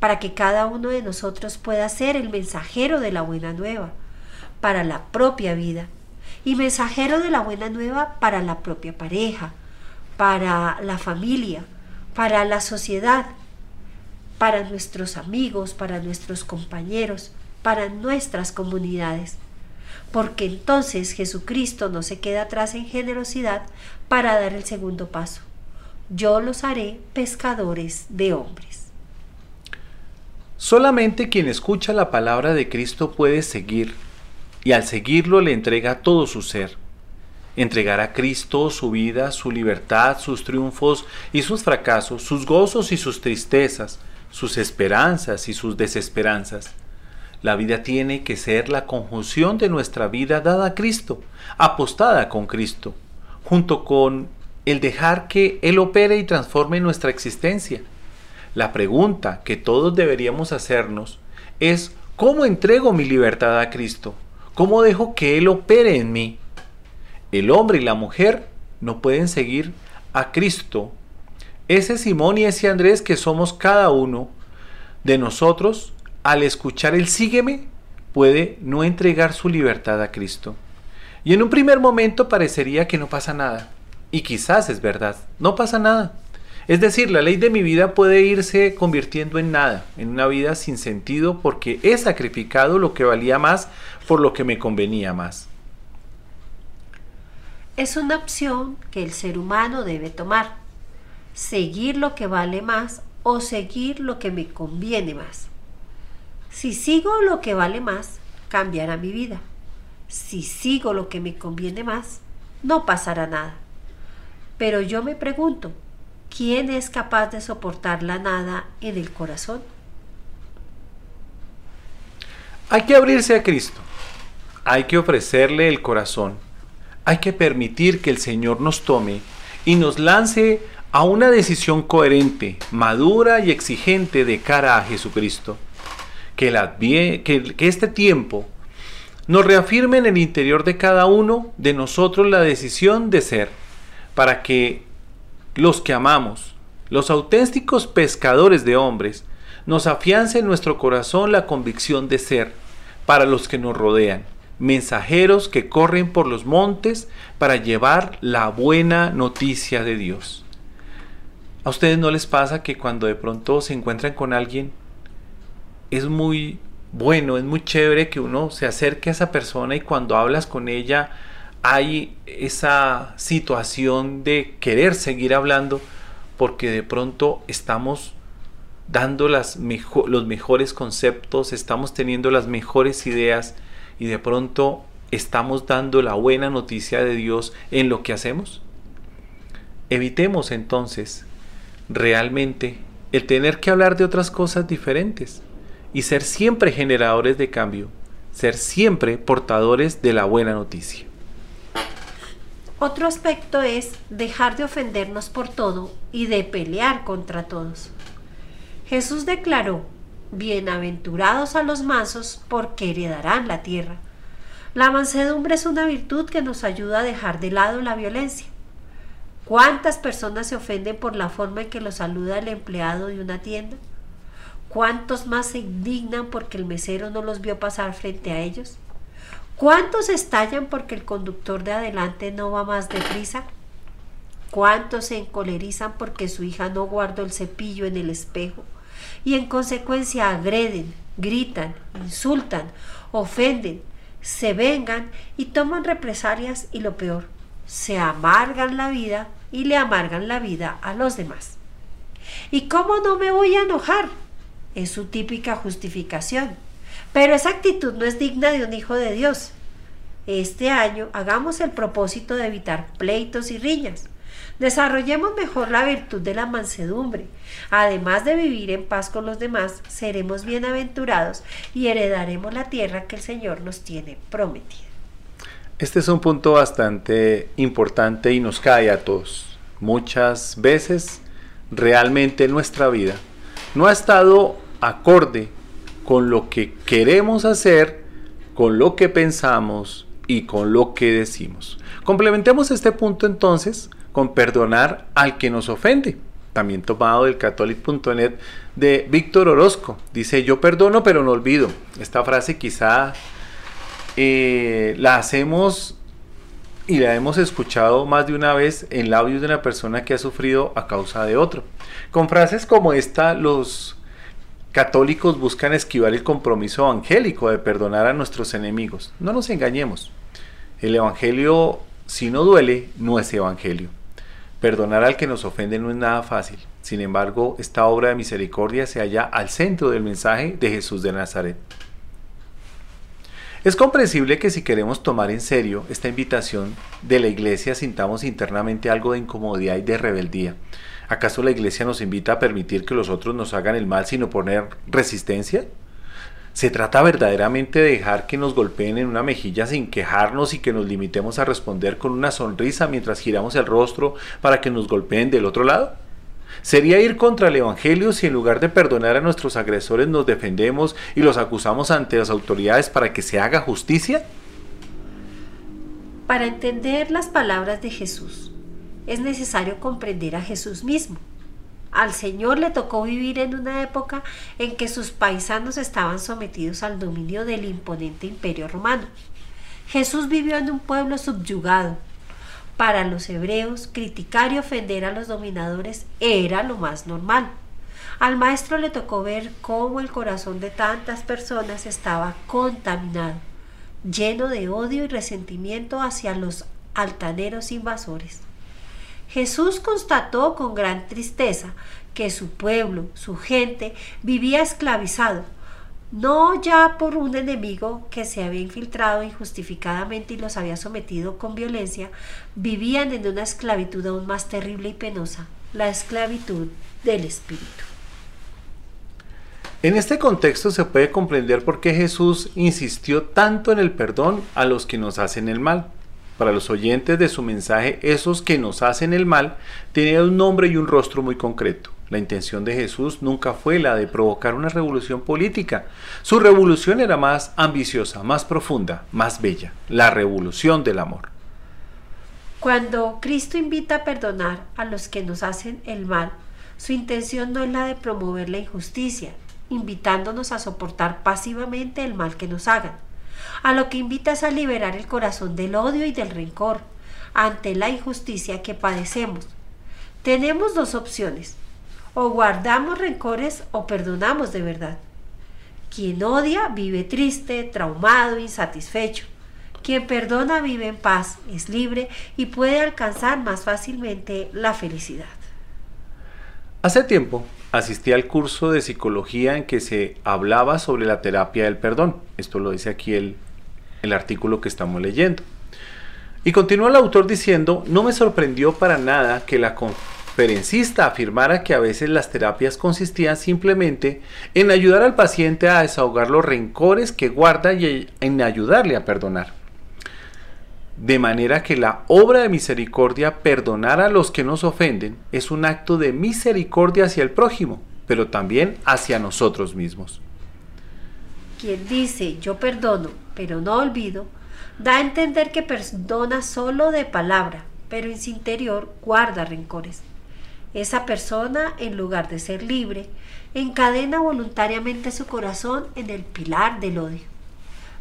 para que cada uno de nosotros pueda ser el mensajero de la buena nueva para la propia vida y mensajero de la buena nueva para la propia pareja, para la familia, para la sociedad, para nuestros amigos, para nuestros compañeros, para nuestras comunidades. Porque entonces Jesucristo no se queda atrás en generosidad para dar el segundo paso. Yo los haré pescadores de hombres. Solamente quien escucha la palabra de Cristo puede seguir, y al seguirlo le entrega todo su ser. Entregar a Cristo su vida, su libertad, sus triunfos y sus fracasos, sus gozos y sus tristezas, sus esperanzas y sus desesperanzas. La vida tiene que ser la conjunción de nuestra vida dada a Cristo, apostada con Cristo, junto con el dejar que Él opere y transforme nuestra existencia. La pregunta que todos deberíamos hacernos es ¿cómo entrego mi libertad a Cristo? ¿Cómo dejo que Él opere en mí? El hombre y la mujer no pueden seguir a Cristo. Ese Simón y ese Andrés que somos cada uno de nosotros, al escuchar el sígueme, puede no entregar su libertad a Cristo. Y en un primer momento parecería que no pasa nada. Y quizás es verdad, no pasa nada. Es decir, la ley de mi vida puede irse convirtiendo en nada, en una vida sin sentido porque he sacrificado lo que valía más por lo que me convenía más. Es una opción que el ser humano debe tomar. Seguir lo que vale más o seguir lo que me conviene más. Si sigo lo que vale más, cambiará mi vida. Si sigo lo que me conviene más, no pasará nada. Pero yo me pregunto, ¿quién es capaz de soportar la nada en el corazón? Hay que abrirse a Cristo. Hay que ofrecerle el corazón hay que permitir que el Señor nos tome y nos lance a una decisión coherente, madura y exigente de cara a Jesucristo. Que, este tiempo nos reafirme en el interior de cada uno de nosotros la decisión de ser, para que los que amamos, los auténticos pescadores de hombres, nos afiance en nuestro corazón la convicción de ser para los que nos rodean mensajeros que corren por los montes para llevar la buena noticia de Dios. ¿A ustedes no les pasa que cuando de pronto se encuentran con alguien, es muy bueno, es muy chévere que uno se acerque a esa persona y cuando hablas con ella hay esa situación de querer seguir hablando porque de pronto estamos dando las los mejores conceptos, estamos teniendo las mejores ideas y de pronto estamos dando la buena noticia de Dios en lo que hacemos? Evitemos entonces realmente el tener que hablar de otras cosas diferentes y ser siempre generadores de cambio, ser siempre portadores de la buena noticia. Otro aspecto es dejar de ofendernos por todo y de pelear contra todos. Jesús declaró Bienaventurados a los mansos, porque heredarán la tierra. La mansedumbre es una virtud que nos ayuda a dejar de lado la violencia. ¿Cuántas personas se ofenden por la forma en que los saluda el empleado de una tienda? ¿Cuántos más se indignan porque el mesero no los vio pasar frente a ellos? ¿Cuántos estallan porque el conductor de adelante no va más deprisa? ¿Cuántos se encolerizan porque su hija no guardó el cepillo en el espejo? y en consecuencia agreden, gritan, insultan, ofenden, se vengan y toman represalias y lo peor, se amargan la vida y le amargan la vida a los demás. ¿Y cómo no me voy a enojar? Es su típica justificación. Pero esa actitud no es digna de un hijo de Dios. Este año hagamos el propósito de evitar pleitos y riñas Desarrollemos mejor la virtud de la mansedumbre. Además de vivir en paz con los demás, seremos bienaventurados y heredaremos la tierra que el Señor nos tiene prometida. Este es un punto bastante importante y nos cae a todos. Muchas veces realmente nuestra vida no ha estado acorde con lo que queremos hacer, con lo que pensamos y con lo que decimos. Complementemos este punto entonces con perdonar al que nos ofende. También tomado del catholic.net de Víctor Orozco. Dice, yo perdono pero no olvido. Esta frase quizá eh, la hacemos y la hemos escuchado más de una vez en labios de una persona que ha sufrido a causa de otro. Con frases como esta, los católicos buscan esquivar el compromiso evangélico de perdonar a nuestros enemigos. No nos engañemos. El Evangelio, si no duele, no es Evangelio. Perdonar al que nos ofende no es nada fácil. Sin embargo, esta obra de misericordia se halla al centro del mensaje de Jesús de Nazaret. Es comprensible que si queremos tomar en serio esta invitación de la iglesia sintamos internamente algo de incomodidad y de rebeldía. ¿Acaso la iglesia nos invita a permitir que los otros nos hagan el mal sin oponer resistencia? ¿Se trata verdaderamente de dejar que nos golpeen en una mejilla sin quejarnos y que nos limitemos a responder con una sonrisa mientras giramos el rostro para que nos golpeen del otro lado? ¿Sería ir contra el Evangelio si en lugar de perdonar a nuestros agresores nos defendemos y los acusamos ante las autoridades para que se haga justicia? Para entender las palabras de Jesús, es necesario comprender a Jesús mismo. Al Señor le tocó vivir en una época en que sus paisanos estaban sometidos al dominio del imponente imperio romano. Jesús vivió en un pueblo subyugado, Para los hebreos, criticar y ofender a los dominadores era lo más normal. Al maestro le tocó ver cómo el corazón de tantas personas estaba contaminado, lleno de odio y resentimiento hacia los altaneros invasores. Jesús constató con gran tristeza que su pueblo, su gente, vivía esclavizado, no ya por un enemigo que se había infiltrado injustificadamente y los había sometido con violencia, vivían en una esclavitud aún más terrible y penosa, la esclavitud del espíritu. En este contexto se puede comprender por qué Jesús insistió tanto en el perdón a los que nos hacen el mal. Para los oyentes de su mensaje, esos que nos hacen el mal tenían un nombre y un rostro muy concreto. La intención de Jesús nunca fue la de provocar una revolución política. Su revolución era más ambiciosa, más profunda, más bella, la revolución del amor. Cuando Cristo invita a perdonar a los que nos hacen el mal, su intención no es la de promover la injusticia, invitándonos a soportar pasivamente el mal que nos hagan. A lo que invita es a liberar el corazón del odio y del rencor ante la injusticia que padecemos. Tenemos dos opciones, o guardamos rencores o perdonamos de verdad. Quien odia vive triste, traumado, insatisfecho. Quien perdona vive en paz, es libre y puede alcanzar más fácilmente la felicidad. Hace tiempo asistí al curso de psicología en que se hablaba sobre la terapia del perdón. Esto lo dice aquí el, el artículo que estamos leyendo. Y continúa el autor diciendo, no me sorprendió para nada que la conferencista afirmara que a veces las terapias consistían simplemente en ayudar al paciente a desahogar los rencores que guarda y en ayudarle a perdonar. De manera que la obra de misericordia, perdonar a los que nos ofenden, es un acto de misericordia hacia el prójimo, pero también hacia nosotros mismos. Quien dice yo perdono, pero no olvido, da a entender que perdona solo de palabra, pero en su interior guarda rencores. Esa persona, en lugar de ser libre, encadena voluntariamente su corazón en el pilar del odio.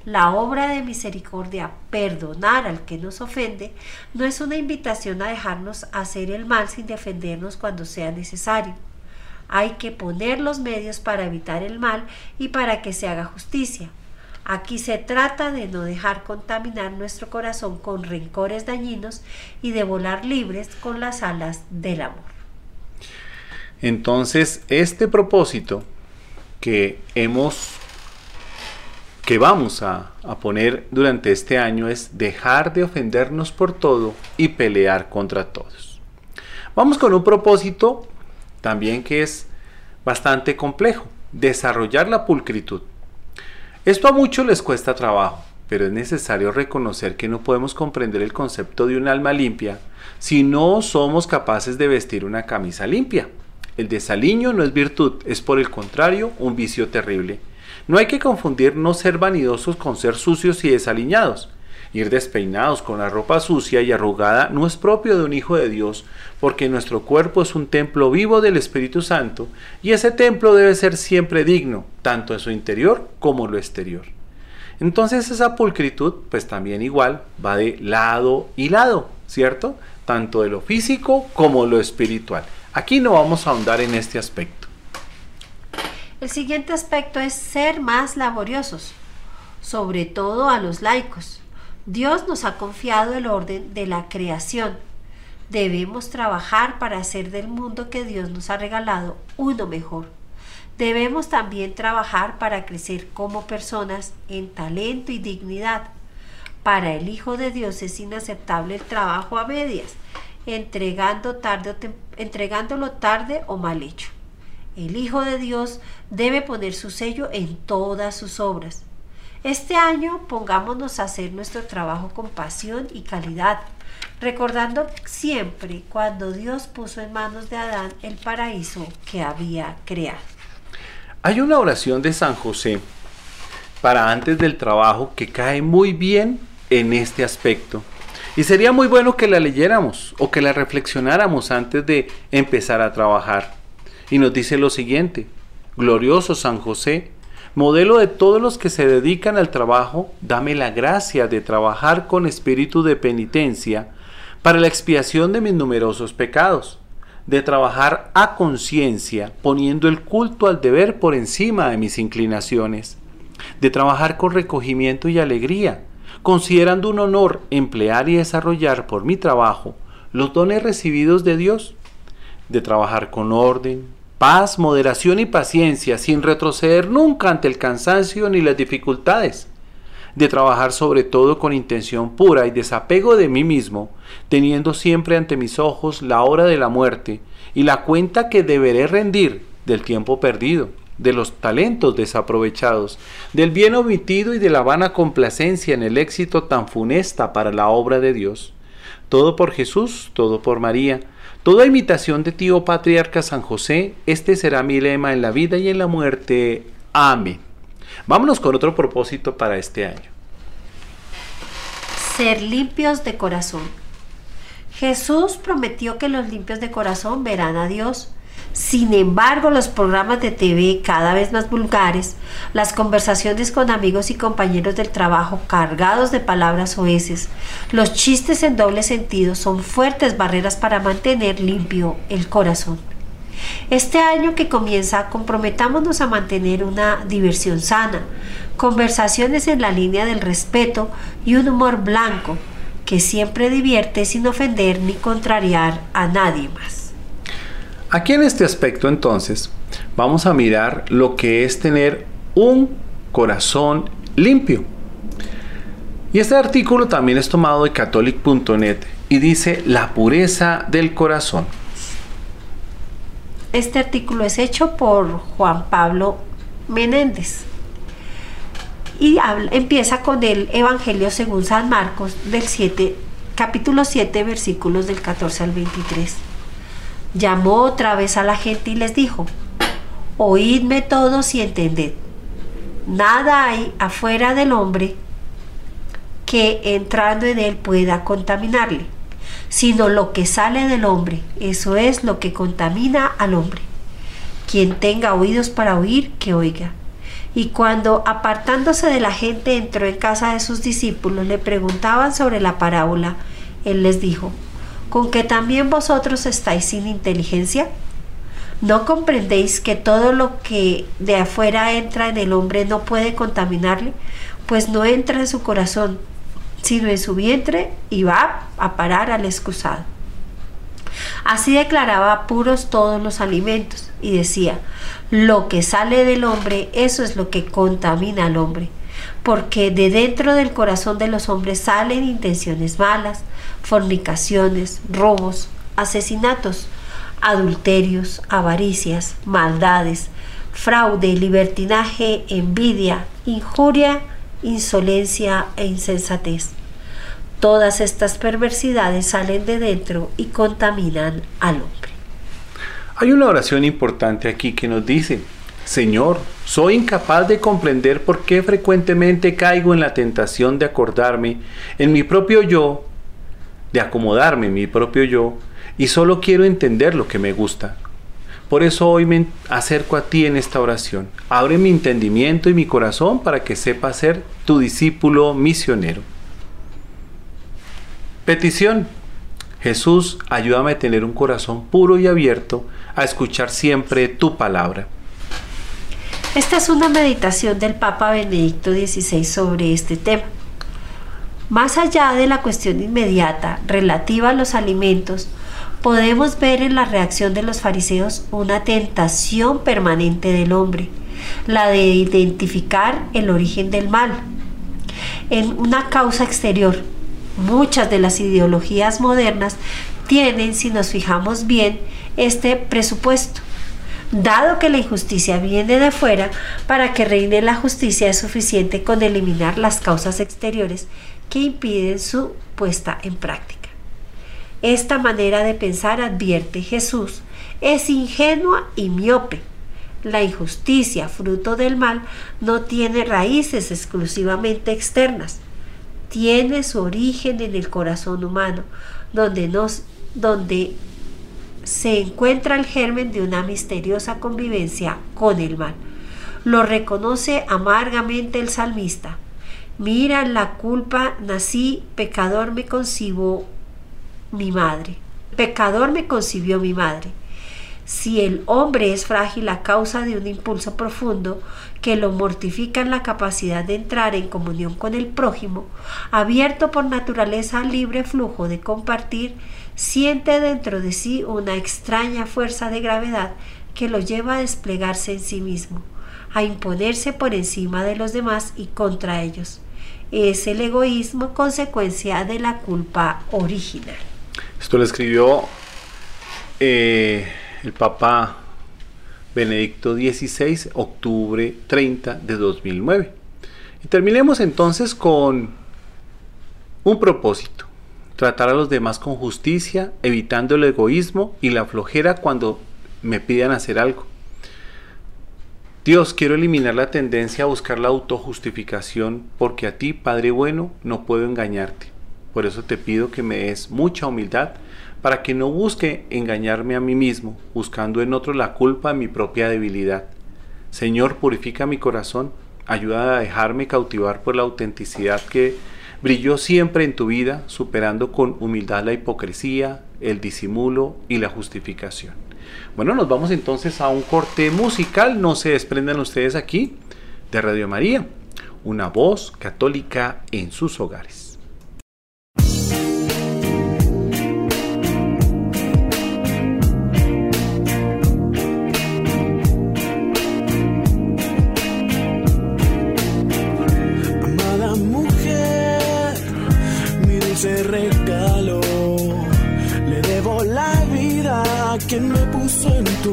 La obra de misericordia, perdonar al que nos ofende, no es una invitación a dejarnos hacer el mal sin defendernos cuando sea necesario. Hay que poner los medios para evitar el mal y para que se haga justicia. Aquí se trata de no dejar contaminar nuestro corazón con rencores dañinos y de volar libres con las alas del amor. Entonces, este propósito que hemos que vamos a, a, poner durante este año es dejar de ofendernos por todo y pelear contra todos. Vamos con un propósito también que es bastante complejo, desarrollar la pulcritud. Esto a muchos les cuesta trabajo, pero es necesario reconocer que no podemos comprender el concepto de un alma limpia si no somos capaces de vestir una camisa limpia. El desaliño no es virtud, es por el contrario un vicio terrible. No hay que confundir no ser vanidosos con ser sucios y desaliñados. Ir despeinados con la ropa sucia y arrugada no es propio de un hijo de Dios, porque nuestro cuerpo es un templo vivo del Espíritu Santo, y ese templo debe ser siempre digno, tanto en su interior como en lo exterior. Entonces esa pulcritud, pues también igual, va de lado y lado, ¿cierto? Tanto de lo físico como lo espiritual. Aquí no vamos a ahondar en este aspecto. El siguiente aspecto es ser más laboriosos, sobre todo a los laicos. Dios nos ha confiado el orden de la creación. Debemos trabajar para hacer del mundo que Dios nos ha regalado uno mejor. Debemos también trabajar para crecer como personas en talento y dignidad. Para el Hijo de Dios es inaceptable el trabajo a medias entregando tarde o entregándolo tarde o mal hecho. El Hijo de Dios debe poner su sello en todas sus obras. Este año pongámonos a hacer nuestro trabajo con pasión y calidad, recordando siempre cuando Dios puso en manos de Adán el paraíso que había creado. Hay una oración de San José para antes del trabajo que cae muy bien en este aspecto y sería muy bueno que la leyéramos o que la reflexionáramos antes de empezar a trabajar. Y nos dice lo siguiente, glorioso San José, modelo de todos los que se dedican al trabajo, dame la gracia de trabajar con espíritu de penitencia para la expiación de mis numerosos pecados, de trabajar a conciencia, poniendo el culto al deber por encima de mis inclinaciones, de trabajar con recogimiento y alegría, considerando un honor emplear y desarrollar por mi trabajo los dones recibidos de Dios, de trabajar con orden, paz, moderación y paciencia, sin retroceder nunca ante el cansancio ni las dificultades, de trabajar sobre todo con intención pura y desapego de mí mismo, teniendo siempre ante mis ojos la hora de la muerte y la cuenta que deberé rendir del tiempo perdido, de los talentos desaprovechados, del bien omitido y de la vana complacencia en el éxito tan funesta para la obra de Dios. Todo por Jesús, todo por María, toda imitación de ti, oh patriarca San José, este será mi lema en la vida y en la muerte. Amén. Vámonos con otro propósito para este año. Ser limpios de corazón. Jesús prometió que los limpios de corazón verán a Dios. Sin embargo, los programas de TV cada vez más vulgares, las conversaciones con amigos y compañeros del trabajo cargados de palabras oeces, los chistes en doble sentido son fuertes barreras para mantener limpio el corazón. Este año que comienza, comprometámonos a mantener una diversión sana, conversaciones en la línea del respeto y un humor blanco que siempre divierte sin ofender ni contrariar a nadie más. Aquí en este aspecto entonces vamos a mirar lo que es tener un corazón limpio. Y este artículo también es tomado de catholic.net y dice la pureza del corazón. Este artículo es hecho por Juan Pablo Menéndez y empieza con el Evangelio según San Marcos del 7, capítulo 7, versículos del 14 al 23. Llamó otra vez a la gente y les dijo, Oídme todos y entended. Nada hay afuera del hombre que entrando en él pueda contaminarle, sino lo que sale del hombre, eso es lo que contamina al hombre. Quien tenga oídos para oír, que oiga. Y cuando apartándose de la gente entró en casa de sus discípulos, le preguntaban sobre la parábola, él les dijo, ¿con que también vosotros estáis sin inteligencia? ¿No comprendéis que todo lo que de afuera entra en el hombre no puede contaminarle? Pues no entra en su corazón, sino en su vientre y va a parar al excusado. Así declaraba puros todos los alimentos y decía, lo que sale del hombre, eso es lo que contamina al hombre, porque de dentro del corazón de los hombres salen intenciones malas, fornicaciones, robos, asesinatos, adulterios, avaricias, maldades, fraude, libertinaje, envidia, injuria, insolencia e insensatez. Todas estas perversidades salen de dentro y contaminan al hombre. Hay una oración importante aquí que nos dice, Señor, soy incapaz de comprender por qué frecuentemente caigo en la tentación de acordarme en mi propio yo, de acomodarme en mi propio yo, y solo quiero entender lo que me gusta. Por eso hoy me acerco a ti en esta oración. Abre mi entendimiento y mi corazón para que sepa ser tu discípulo misionero. Petición. Jesús, ayúdame a tener un corazón puro y abierto a escuchar siempre tu palabra. Esta es una meditación del Papa Benedicto XVI sobre este tema. Más allá de la cuestión inmediata relativa a los alimentos, podemos ver en la reacción de los fariseos una tentación permanente del hombre, la de identificar el origen del mal en una causa exterior. Muchas de las ideologías modernas tienen, si nos fijamos bien, este presupuesto. Dado que la injusticia viene de fuera, para que reine la justicia es suficiente con eliminar las causas exteriores que impiden su puesta en práctica. Esta manera de pensar, advierte Jesús, es ingenua y miope. La injusticia, fruto del mal, no tiene raíces exclusivamente externas. Tiene su origen en el corazón humano, donde, nos, donde se encuentra el germen de una misteriosa convivencia con el mal. Lo reconoce amargamente el salmista. Mira la culpa, nací, pecador me concibo, mi madre. Pecador me concibió mi madre. Si el hombre es frágil a causa de un impulso profundo que lo mortifica en la capacidad de entrar en comunión con el prójimo, abierto por naturaleza al libre flujo de compartir, siente dentro de sí una extraña fuerza de gravedad que lo lleva a desplegarse en sí mismo, a imponerse por encima de los demás y contra ellos. Es el egoísmo consecuencia de la culpa original. Esto lo escribió eh, el Papa Benedicto XVI, octubre 30 de 2009. Y terminemos entonces con un propósito. Tratar a los demás con justicia, evitando el egoísmo y la flojera cuando me pidan hacer algo. Dios, quiero eliminar la tendencia a buscar la autojustificación porque a ti, Padre bueno, no puedo engañarte. Por eso te pido que me des mucha humildad para que no busque engañarme a mí mismo, buscando en otro la culpa de mi propia debilidad. Señor, purifica mi corazón, ayuda a dejarme cautivar por la autenticidad que brilló siempre en tu vida, superando con humildad la hipocresía, el disimulo y la justificación. Bueno, nos vamos entonces a un corte musical, no se desprendan ustedes aquí, de Radio María, una voz católica en sus hogares.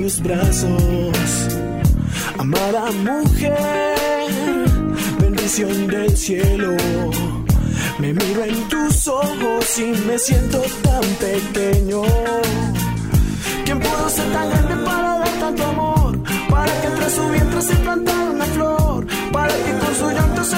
Tus brazos. Amada mujer, bendición del cielo. Me miro en tus ojos y me siento tan pequeño. ¿Quién pudo ser tan grande para dar tanto amor? Para que entre su vientre se plantara una flor. Para que con su llanto se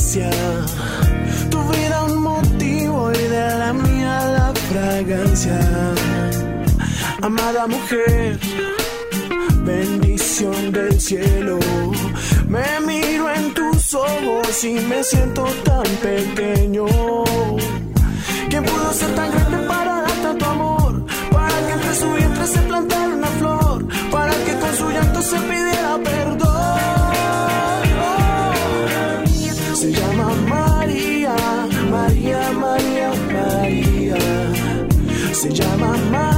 Tu vida un motivo y de la mía la fragancia. Amada mujer, bendición del cielo. Me miro en tus ojos y me siento tan pequeño. ¿Quién pudo ser tan grande para dar tanto amor? Para que entre su vientre se plantara una flor. Para que con su llanto se pidiera Se llama María,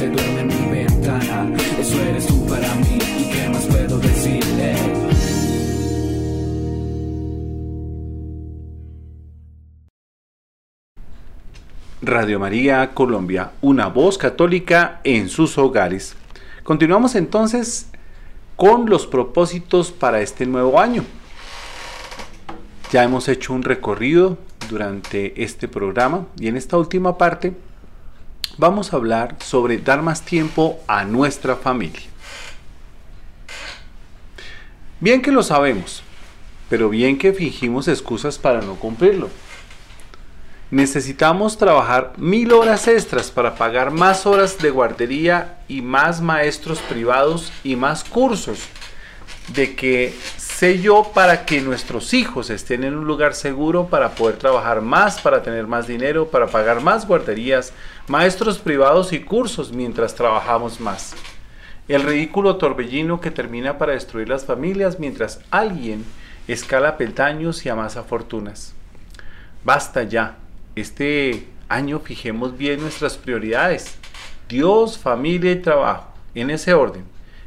se duerme en mi ventana. Eso eres tú para mí. ¿Y qué más puedo decirle? Radio María Colombia, una voz católica en sus hogares. Continuamos entonces con los propósitos para este nuevo año. Ya hemos hecho un recorrido durante este programa y en esta última parte vamos a hablar sobre dar más tiempo a nuestra familia. Bien que lo sabemos, pero bien que fingimos excusas para no cumplirlo. Necesitamos trabajar mil horas extras para pagar más horas de guardería y más maestros privados y más cursos de que sé yo para que nuestros hijos estén en un lugar seguro para poder trabajar más, para tener más dinero, para pagar más guarderías, maestros privados y cursos mientras trabajamos más. El ridículo torbellino que termina para destruir las familias mientras alguien escala peldaños y amasa fortunas. Basta ya. Este año fijemos bien nuestras prioridades. Dios, familia y trabajo. En ese orden.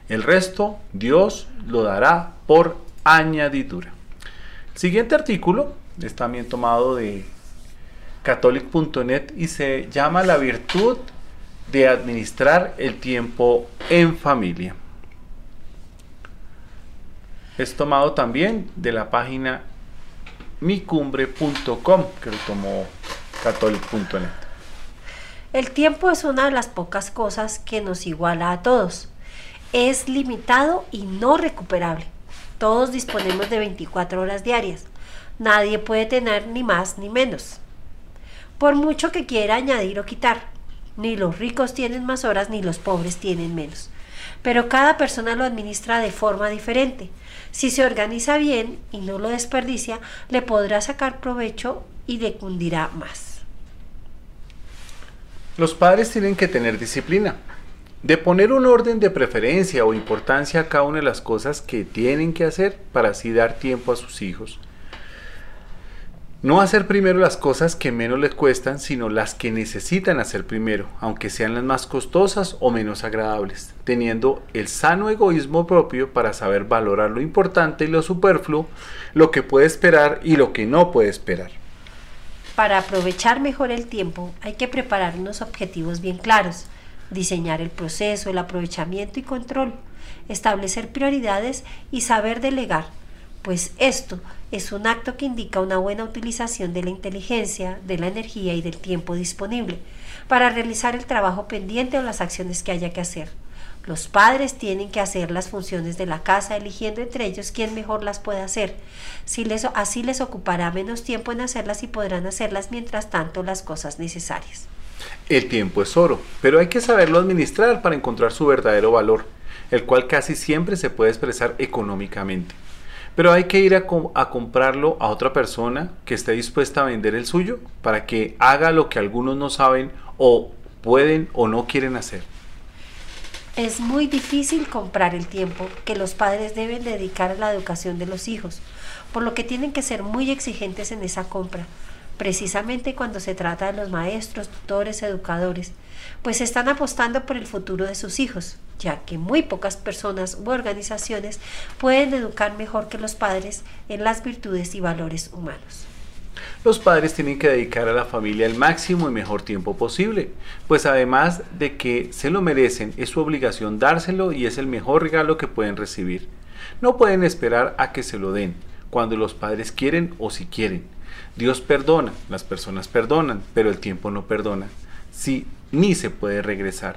El resto Dios lo dará por añadidura. El siguiente artículo es también tomado de catholic.net y se llama La virtud de administrar el tiempo en familia. Es tomado también de la página micumbre.com que lo tomó catholic.net. El tiempo es una de las pocas cosas que nos iguala a todos. Es limitado y no recuperable. Todos disponemos de 24 horas diarias. Nadie puede tener ni más ni menos. Por mucho que quiera añadir o quitar. Ni los ricos tienen más horas ni los pobres tienen menos. Pero cada persona lo administra de forma diferente. Si se organiza bien y no lo desperdicia, le podrá sacar provecho y le cundirá más. Los padres tienen que tener disciplina, de poner un orden de preferencia o importancia a cada una de las cosas que tienen que hacer para así dar tiempo a sus hijos. No hacer primero las cosas que menos les cuestan, sino las que necesitan hacer primero, aunque sean las más costosas o menos agradables, teniendo el sano egoísmo propio para saber valorar lo importante y lo superfluo, lo que puede esperar y lo que no puede esperar. Para aprovechar mejor el tiempo hay que preparar unos objetivos bien claros, diseñar el proceso, el aprovechamiento y control, establecer prioridades y saber delegar, pues esto es un acto que indica una buena utilización de la inteligencia, de la energía y del tiempo disponible para realizar el trabajo pendiente o las acciones que haya que hacer. Los padres tienen que hacer las funciones de la casa eligiendo entre ellos quién mejor las puede hacer. Si les, así les ocupará menos tiempo en hacerlas y podrán hacerlas mientras tanto las cosas necesarias. El tiempo es oro, pero hay que saberlo administrar para encontrar su verdadero valor, el cual casi siempre se puede expresar económicamente. Pero hay que ir a, comprarlo a otra persona que esté dispuesta a vender el suyo para que haga lo que algunos no saben o pueden o no quieren hacer. Es muy difícil comprar el tiempo que los padres deben dedicar a la educación de los hijos, por lo que tienen que ser muy exigentes en esa compra, precisamente cuando se trata de los maestros, tutores, educadores, pues están apostando por el futuro de sus hijos, ya que muy pocas personas u organizaciones pueden educar mejor que los padres en las virtudes y valores humanos. Los padres tienen que dedicar a la familia el máximo y mejor tiempo posible, pues además de que se lo merecen, es su obligación dárselo y es el mejor regalo que pueden recibir. No pueden esperar a que se lo den, cuando los padres quieren o si quieren. Dios perdona, las personas perdonan, pero el tiempo no perdona. Sí, ni se puede regresar.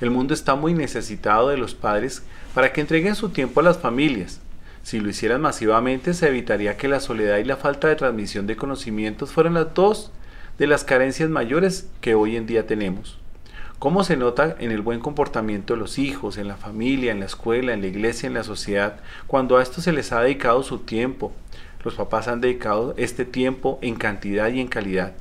El mundo está muy necesitado de los padres para que entreguen su tiempo a las familias. Si lo hicieran masivamente se evitaría que la soledad y la falta de transmisión de conocimientos fueran las dos de las carencias mayores que hoy en día tenemos. ¿Cómo se nota en el buen comportamiento de los hijos, en la familia, en la escuela, en la iglesia, en la sociedad, cuando a esto se les ha dedicado su tiempo? Los papás han dedicado este tiempo en cantidad y en calidad.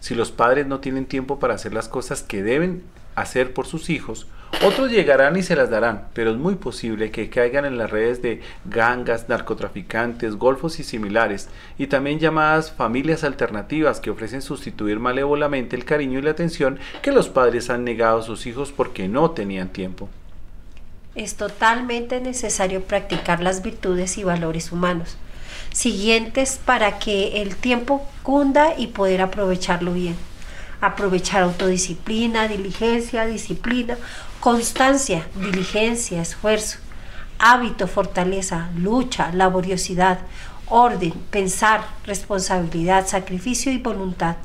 Si los padres no tienen tiempo para hacer las cosas que deben hacer por sus hijos, otros llegarán y se las darán, pero es muy posible que caigan en las redes de gangas, narcotraficantes, golfos y similares, y también llamadas familias alternativas que ofrecen sustituir malévolamente el cariño y la atención que los padres han negado a sus hijos porque no tenían tiempo. Es totalmente necesario practicar las virtudes y valores humanos, siguientes para que el tiempo cunda y poder aprovecharlo bien aprovechar autodisciplina, diligencia, disciplina, constancia, diligencia, esfuerzo, hábito, fortaleza, lucha, laboriosidad, orden, pensar, responsabilidad, sacrificio y voluntad.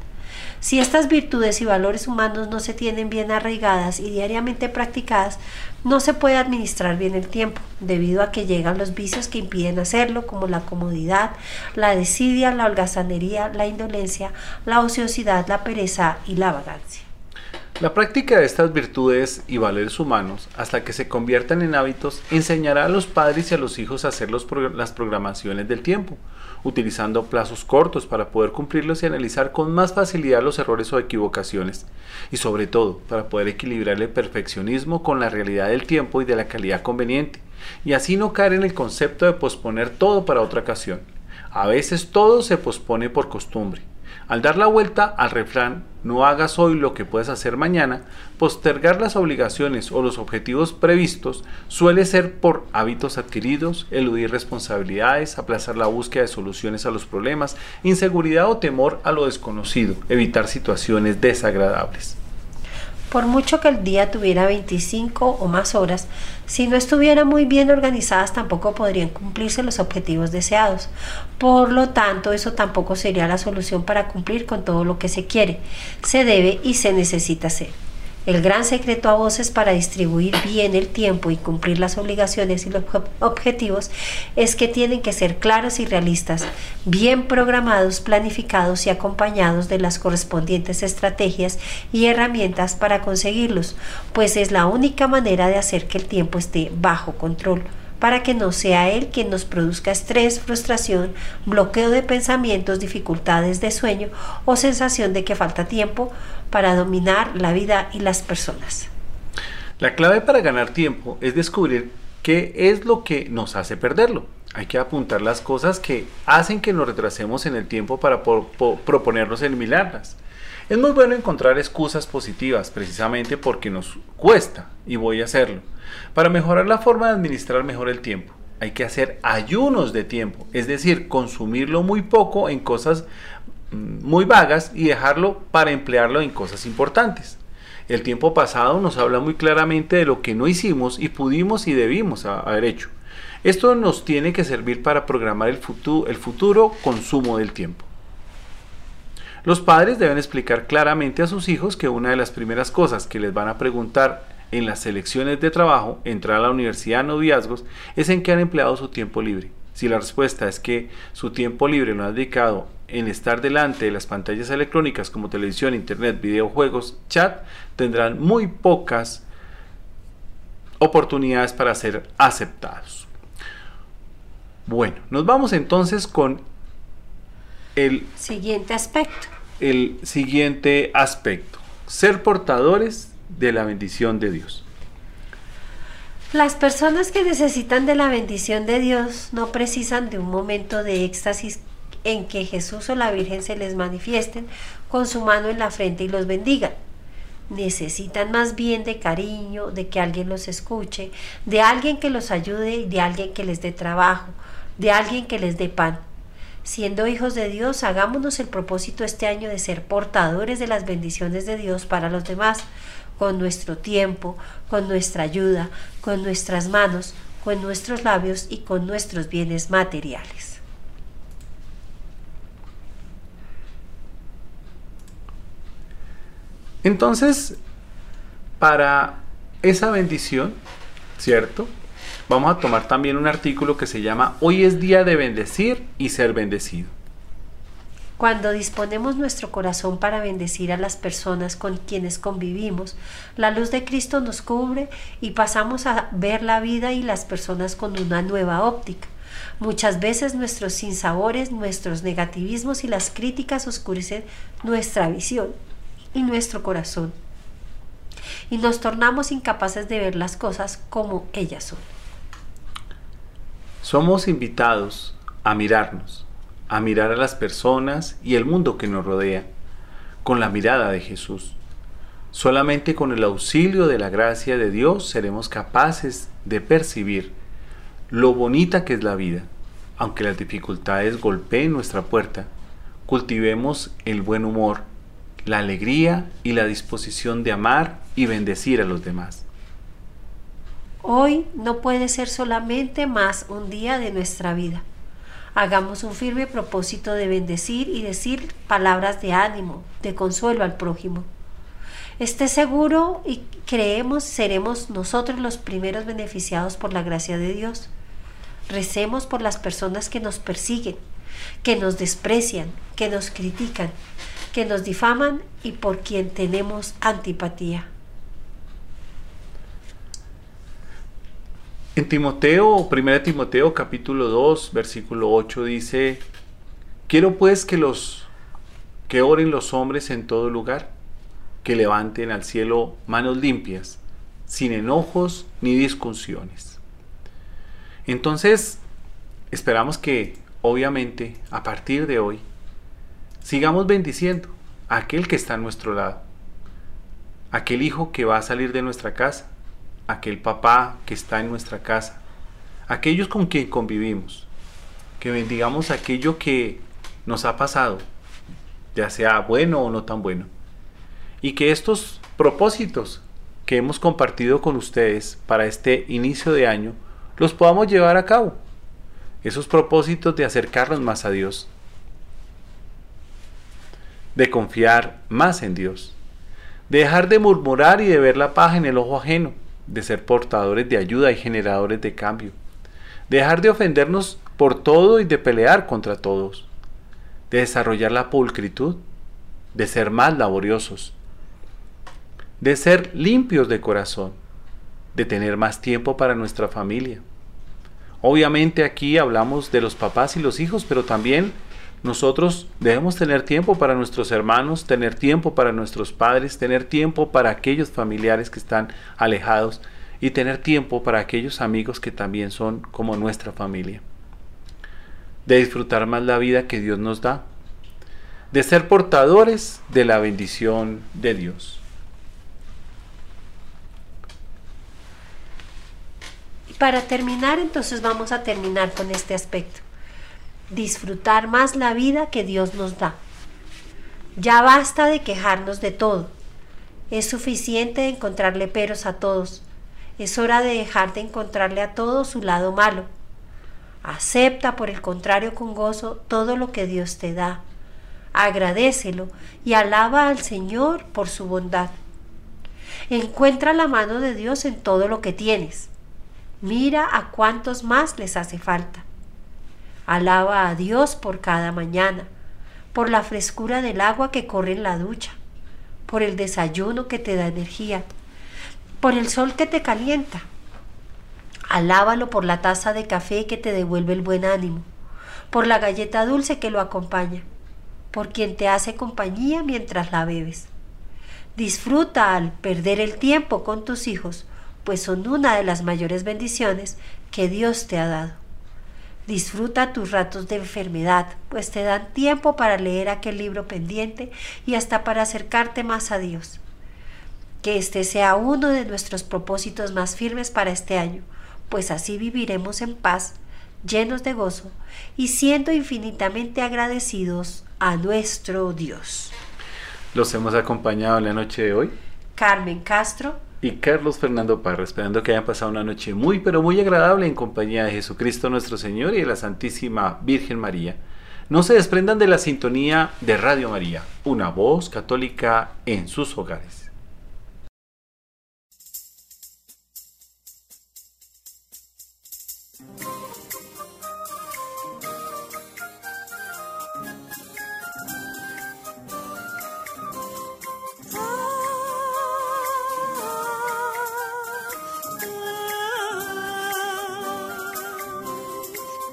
Si estas virtudes y valores humanos no se tienen bien arraigadas y diariamente practicadas, no se puede administrar bien el tiempo, debido a que llegan los vicios que impiden hacerlo, como la comodidad, la desidia, la holgazanería, la indolencia, la ociosidad, la pereza y la vagancia. La práctica de estas virtudes y valores humanos, hasta que se conviertan en hábitos, enseñará a los padres y a los hijos a hacer los las programaciones del tiempo, utilizando plazos cortos para poder cumplirlos y analizar con más facilidad los errores o equivocaciones, y sobre todo para poder equilibrar el perfeccionismo con la realidad del tiempo y de la calidad conveniente, y así no caer en el concepto de posponer todo para otra ocasión. A veces todo se pospone por costumbre al dar la vuelta al refrán, no hagas hoy lo que puedes hacer mañana, postergar las obligaciones o los objetivos previstos suele ser por hábitos adquiridos, eludir responsabilidades, aplazar la búsqueda de soluciones a los problemas, inseguridad o temor a lo desconocido, evitar situaciones desagradables. Por mucho que el día tuviera 25 o más horas, si no estuviera muy bien organizadas tampoco podrían cumplirse los objetivos deseados. Por lo tanto, eso tampoco sería la solución para cumplir con todo lo que se quiere, se debe y se necesita hacer. El gran secreto a voces para distribuir bien el tiempo y cumplir las obligaciones y los objetivos es que tienen que ser claros y realistas, bien programados, planificados y acompañados de las correspondientes estrategias y herramientas para conseguirlos, pues es la única manera de hacer que el tiempo esté bajo control para que no sea él quien nos produzca estrés, frustración, bloqueo de pensamientos, dificultades de sueño o sensación de que falta tiempo para dominar la vida y las personas. La clave para ganar tiempo es descubrir qué es lo que nos hace perderlo. Hay que apuntar las cosas que hacen que nos retrasemos en el tiempo para proponernos eliminarlas. Es muy bueno encontrar excusas positivas precisamente porque nos cuesta y voy a hacerlo. Para mejorar la forma de administrar mejor el tiempo, hay que hacer ayunos de tiempo, es decir, consumirlo muy poco en cosas muy vagas y dejarlo para emplearlo en cosas importantes. El tiempo pasado nos habla muy claramente de lo que no hicimos y pudimos y debimos haber hecho. Esto nos tiene que servir para programar el futuro, consumo del tiempo. Los padres deben explicar claramente a sus hijos que una de las primeras cosas que les van a preguntar en las selecciones de trabajo, entrar a la universidad, noviazgos, es en qué han empleado su tiempo libre. Si la respuesta es que su tiempo libre lo ha dedicado en estar delante de las pantallas electrónicas como televisión, internet, videojuegos, chat, tendrán muy pocas oportunidades para ser aceptados. Bueno, nos vamos entonces con el siguiente aspecto. El siguiente aspecto, ser portadores de la bendición de Dios. Las personas que necesitan de la bendición de Dios no precisan de un momento de éxtasis en que Jesús o la Virgen se les manifiesten con su mano en la frente y los bendigan. Necesitan más bien de cariño, de que alguien los escuche, de alguien que los ayude, de alguien que les dé trabajo, de alguien que les dé pan. Siendo hijos de Dios, hagámonos el propósito este año de ser portadores de las bendiciones de Dios para los demás, con nuestro tiempo, con nuestra ayuda, con nuestras manos, con nuestros labios y con nuestros bienes materiales. Entonces, para esa bendición, ¿cierto? Vamos a tomar también un artículo que se llama Hoy es día de bendecir y ser bendecido. Cuando disponemos nuestro corazón para bendecir a las personas con quienes convivimos, la luz de Cristo nos cubre y pasamos a ver la vida y las personas con una nueva óptica. Muchas veces nuestros sinsabores, nuestros negativismos y las críticas oscurecen nuestra visión y nuestro corazón. Y nos tornamos incapaces de ver las cosas como ellas son. Somos invitados a mirarnos a mirar a las personas y el mundo que nos rodea con la mirada de Jesús. Solamente con el auxilio de la gracia de Dios seremos capaces de percibir lo bonita que es la vida. Aunque las dificultades golpeen nuestra puerta, cultivemos el buen humor, la alegría y la disposición de amar y bendecir a los demás. Hoy no puede ser solamente más un día de nuestra vida Hagamos un firme propósito de bendecir y decir palabras de ánimo, de consuelo al prójimo. Esté seguro y creemos seremos nosotros los primeros beneficiados por la gracia de Dios. Recemos por las personas que nos persiguen, que nos desprecian, que nos critican, que nos difaman y por quien tenemos antipatía. En Timoteo, 1 Timoteo capítulo 2, versículo 8 dice, quiero pues que los que oren los hombres en todo lugar, que levanten al cielo manos limpias, sin enojos ni discusiones. Entonces, esperamos que obviamente a partir de hoy sigamos bendiciendo a aquel que está a nuestro lado, aquel hijo que va a salir de nuestra casa, aquel papá que está en nuestra casa, aquellos con quien convivimos, que bendigamos aquello que nos ha pasado, ya sea bueno o no tan bueno, y que estos propósitos que hemos compartido con ustedes para este inicio de año los podamos llevar a cabo, esos propósitos de acercarnos más a Dios, de confiar más en Dios, de dejar de murmurar y de ver la paja en el ojo ajeno, de ser portadores de ayuda y generadores de cambio, de dejar de ofendernos por todo y de pelear contra todos, de desarrollar la pulcritud, de ser más laboriosos, de ser limpios de corazón, de tener más tiempo para nuestra familia. Obviamente aquí hablamos de los papás y los hijos, pero también nosotros debemos tener tiempo para nuestros hermanos, tener tiempo para nuestros padres, tener tiempo para aquellos familiares que están alejados y tener tiempo para aquellos amigos que también son como nuestra familia. De disfrutar más la vida que Dios nos da. De ser portadores de la bendición de Dios. Para terminar, entonces vamos a terminar con este aspecto disfrutar más la vida que Dios nos da. Ya basta de quejarnos de todo. Es suficiente encontrarle peros a todos. Es hora de dejar de encontrarle a todo su lado malo. Acepta, por el contrario, con gozo todo lo que Dios te da. Agradecelo y alaba al Señor por su bondad. Encuentra la mano de Dios en todo lo que tienes. Mira a cuántos más les hace falta. Alaba a Dios por cada mañana, por la frescura del agua que corre en la ducha, por el desayuno que te da energía, por el sol que te calienta. Alábalo por la taza de café que te devuelve el buen ánimo, por la galleta dulce que lo acompaña, por quien te hace compañía mientras la bebes. Disfruta al perder el tiempo con tus hijos, pues son una de las mayores bendiciones que Dios te ha dado. Disfruta tus ratos de enfermedad, pues te dan tiempo para leer aquel libro pendiente y hasta para acercarte más a Dios. Que este sea uno de nuestros propósitos más firmes para este año, pues así viviremos en paz, llenos de gozo y siendo infinitamente agradecidos a nuestro Dios. Los hemos acompañado en la noche de hoy. Carmen Castro y Carlos Fernando Parra, esperando que hayan pasado una noche muy, pero muy agradable en compañía de Jesucristo nuestro Señor y de la Santísima Virgen María. No se desprendan de la sintonía de Radio María, una voz católica en sus hogares.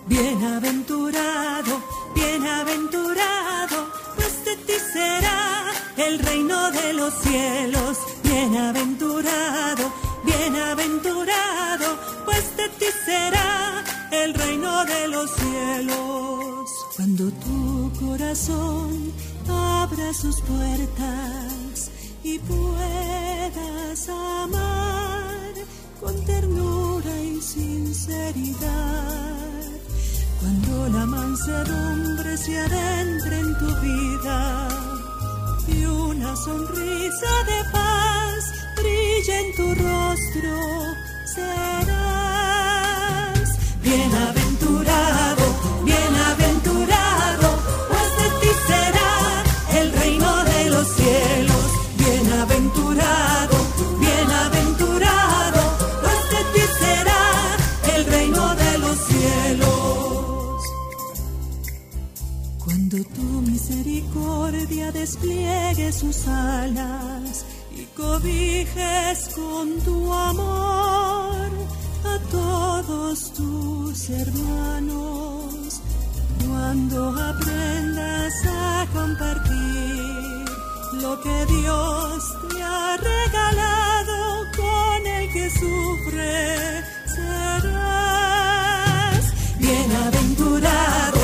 Bienaventurado, bienaventurado, pues de ti será el reino de los cielos. Bienaventurado, bienaventurado, pues de ti será el reino de los cielos. Cuando tu corazón abra sus puertas y puedas amar con ternura y sinceridad cuando la mansedumbre se adentre en tu vida y una sonrisa de paz brilla en tu rostro, serás bienaventurado, despliegue sus alas y cobijes con tu amor a todos tus hermanos. Cuando aprendas a compartir lo que Dios te ha regalado con el que sufre, serás bienaventurado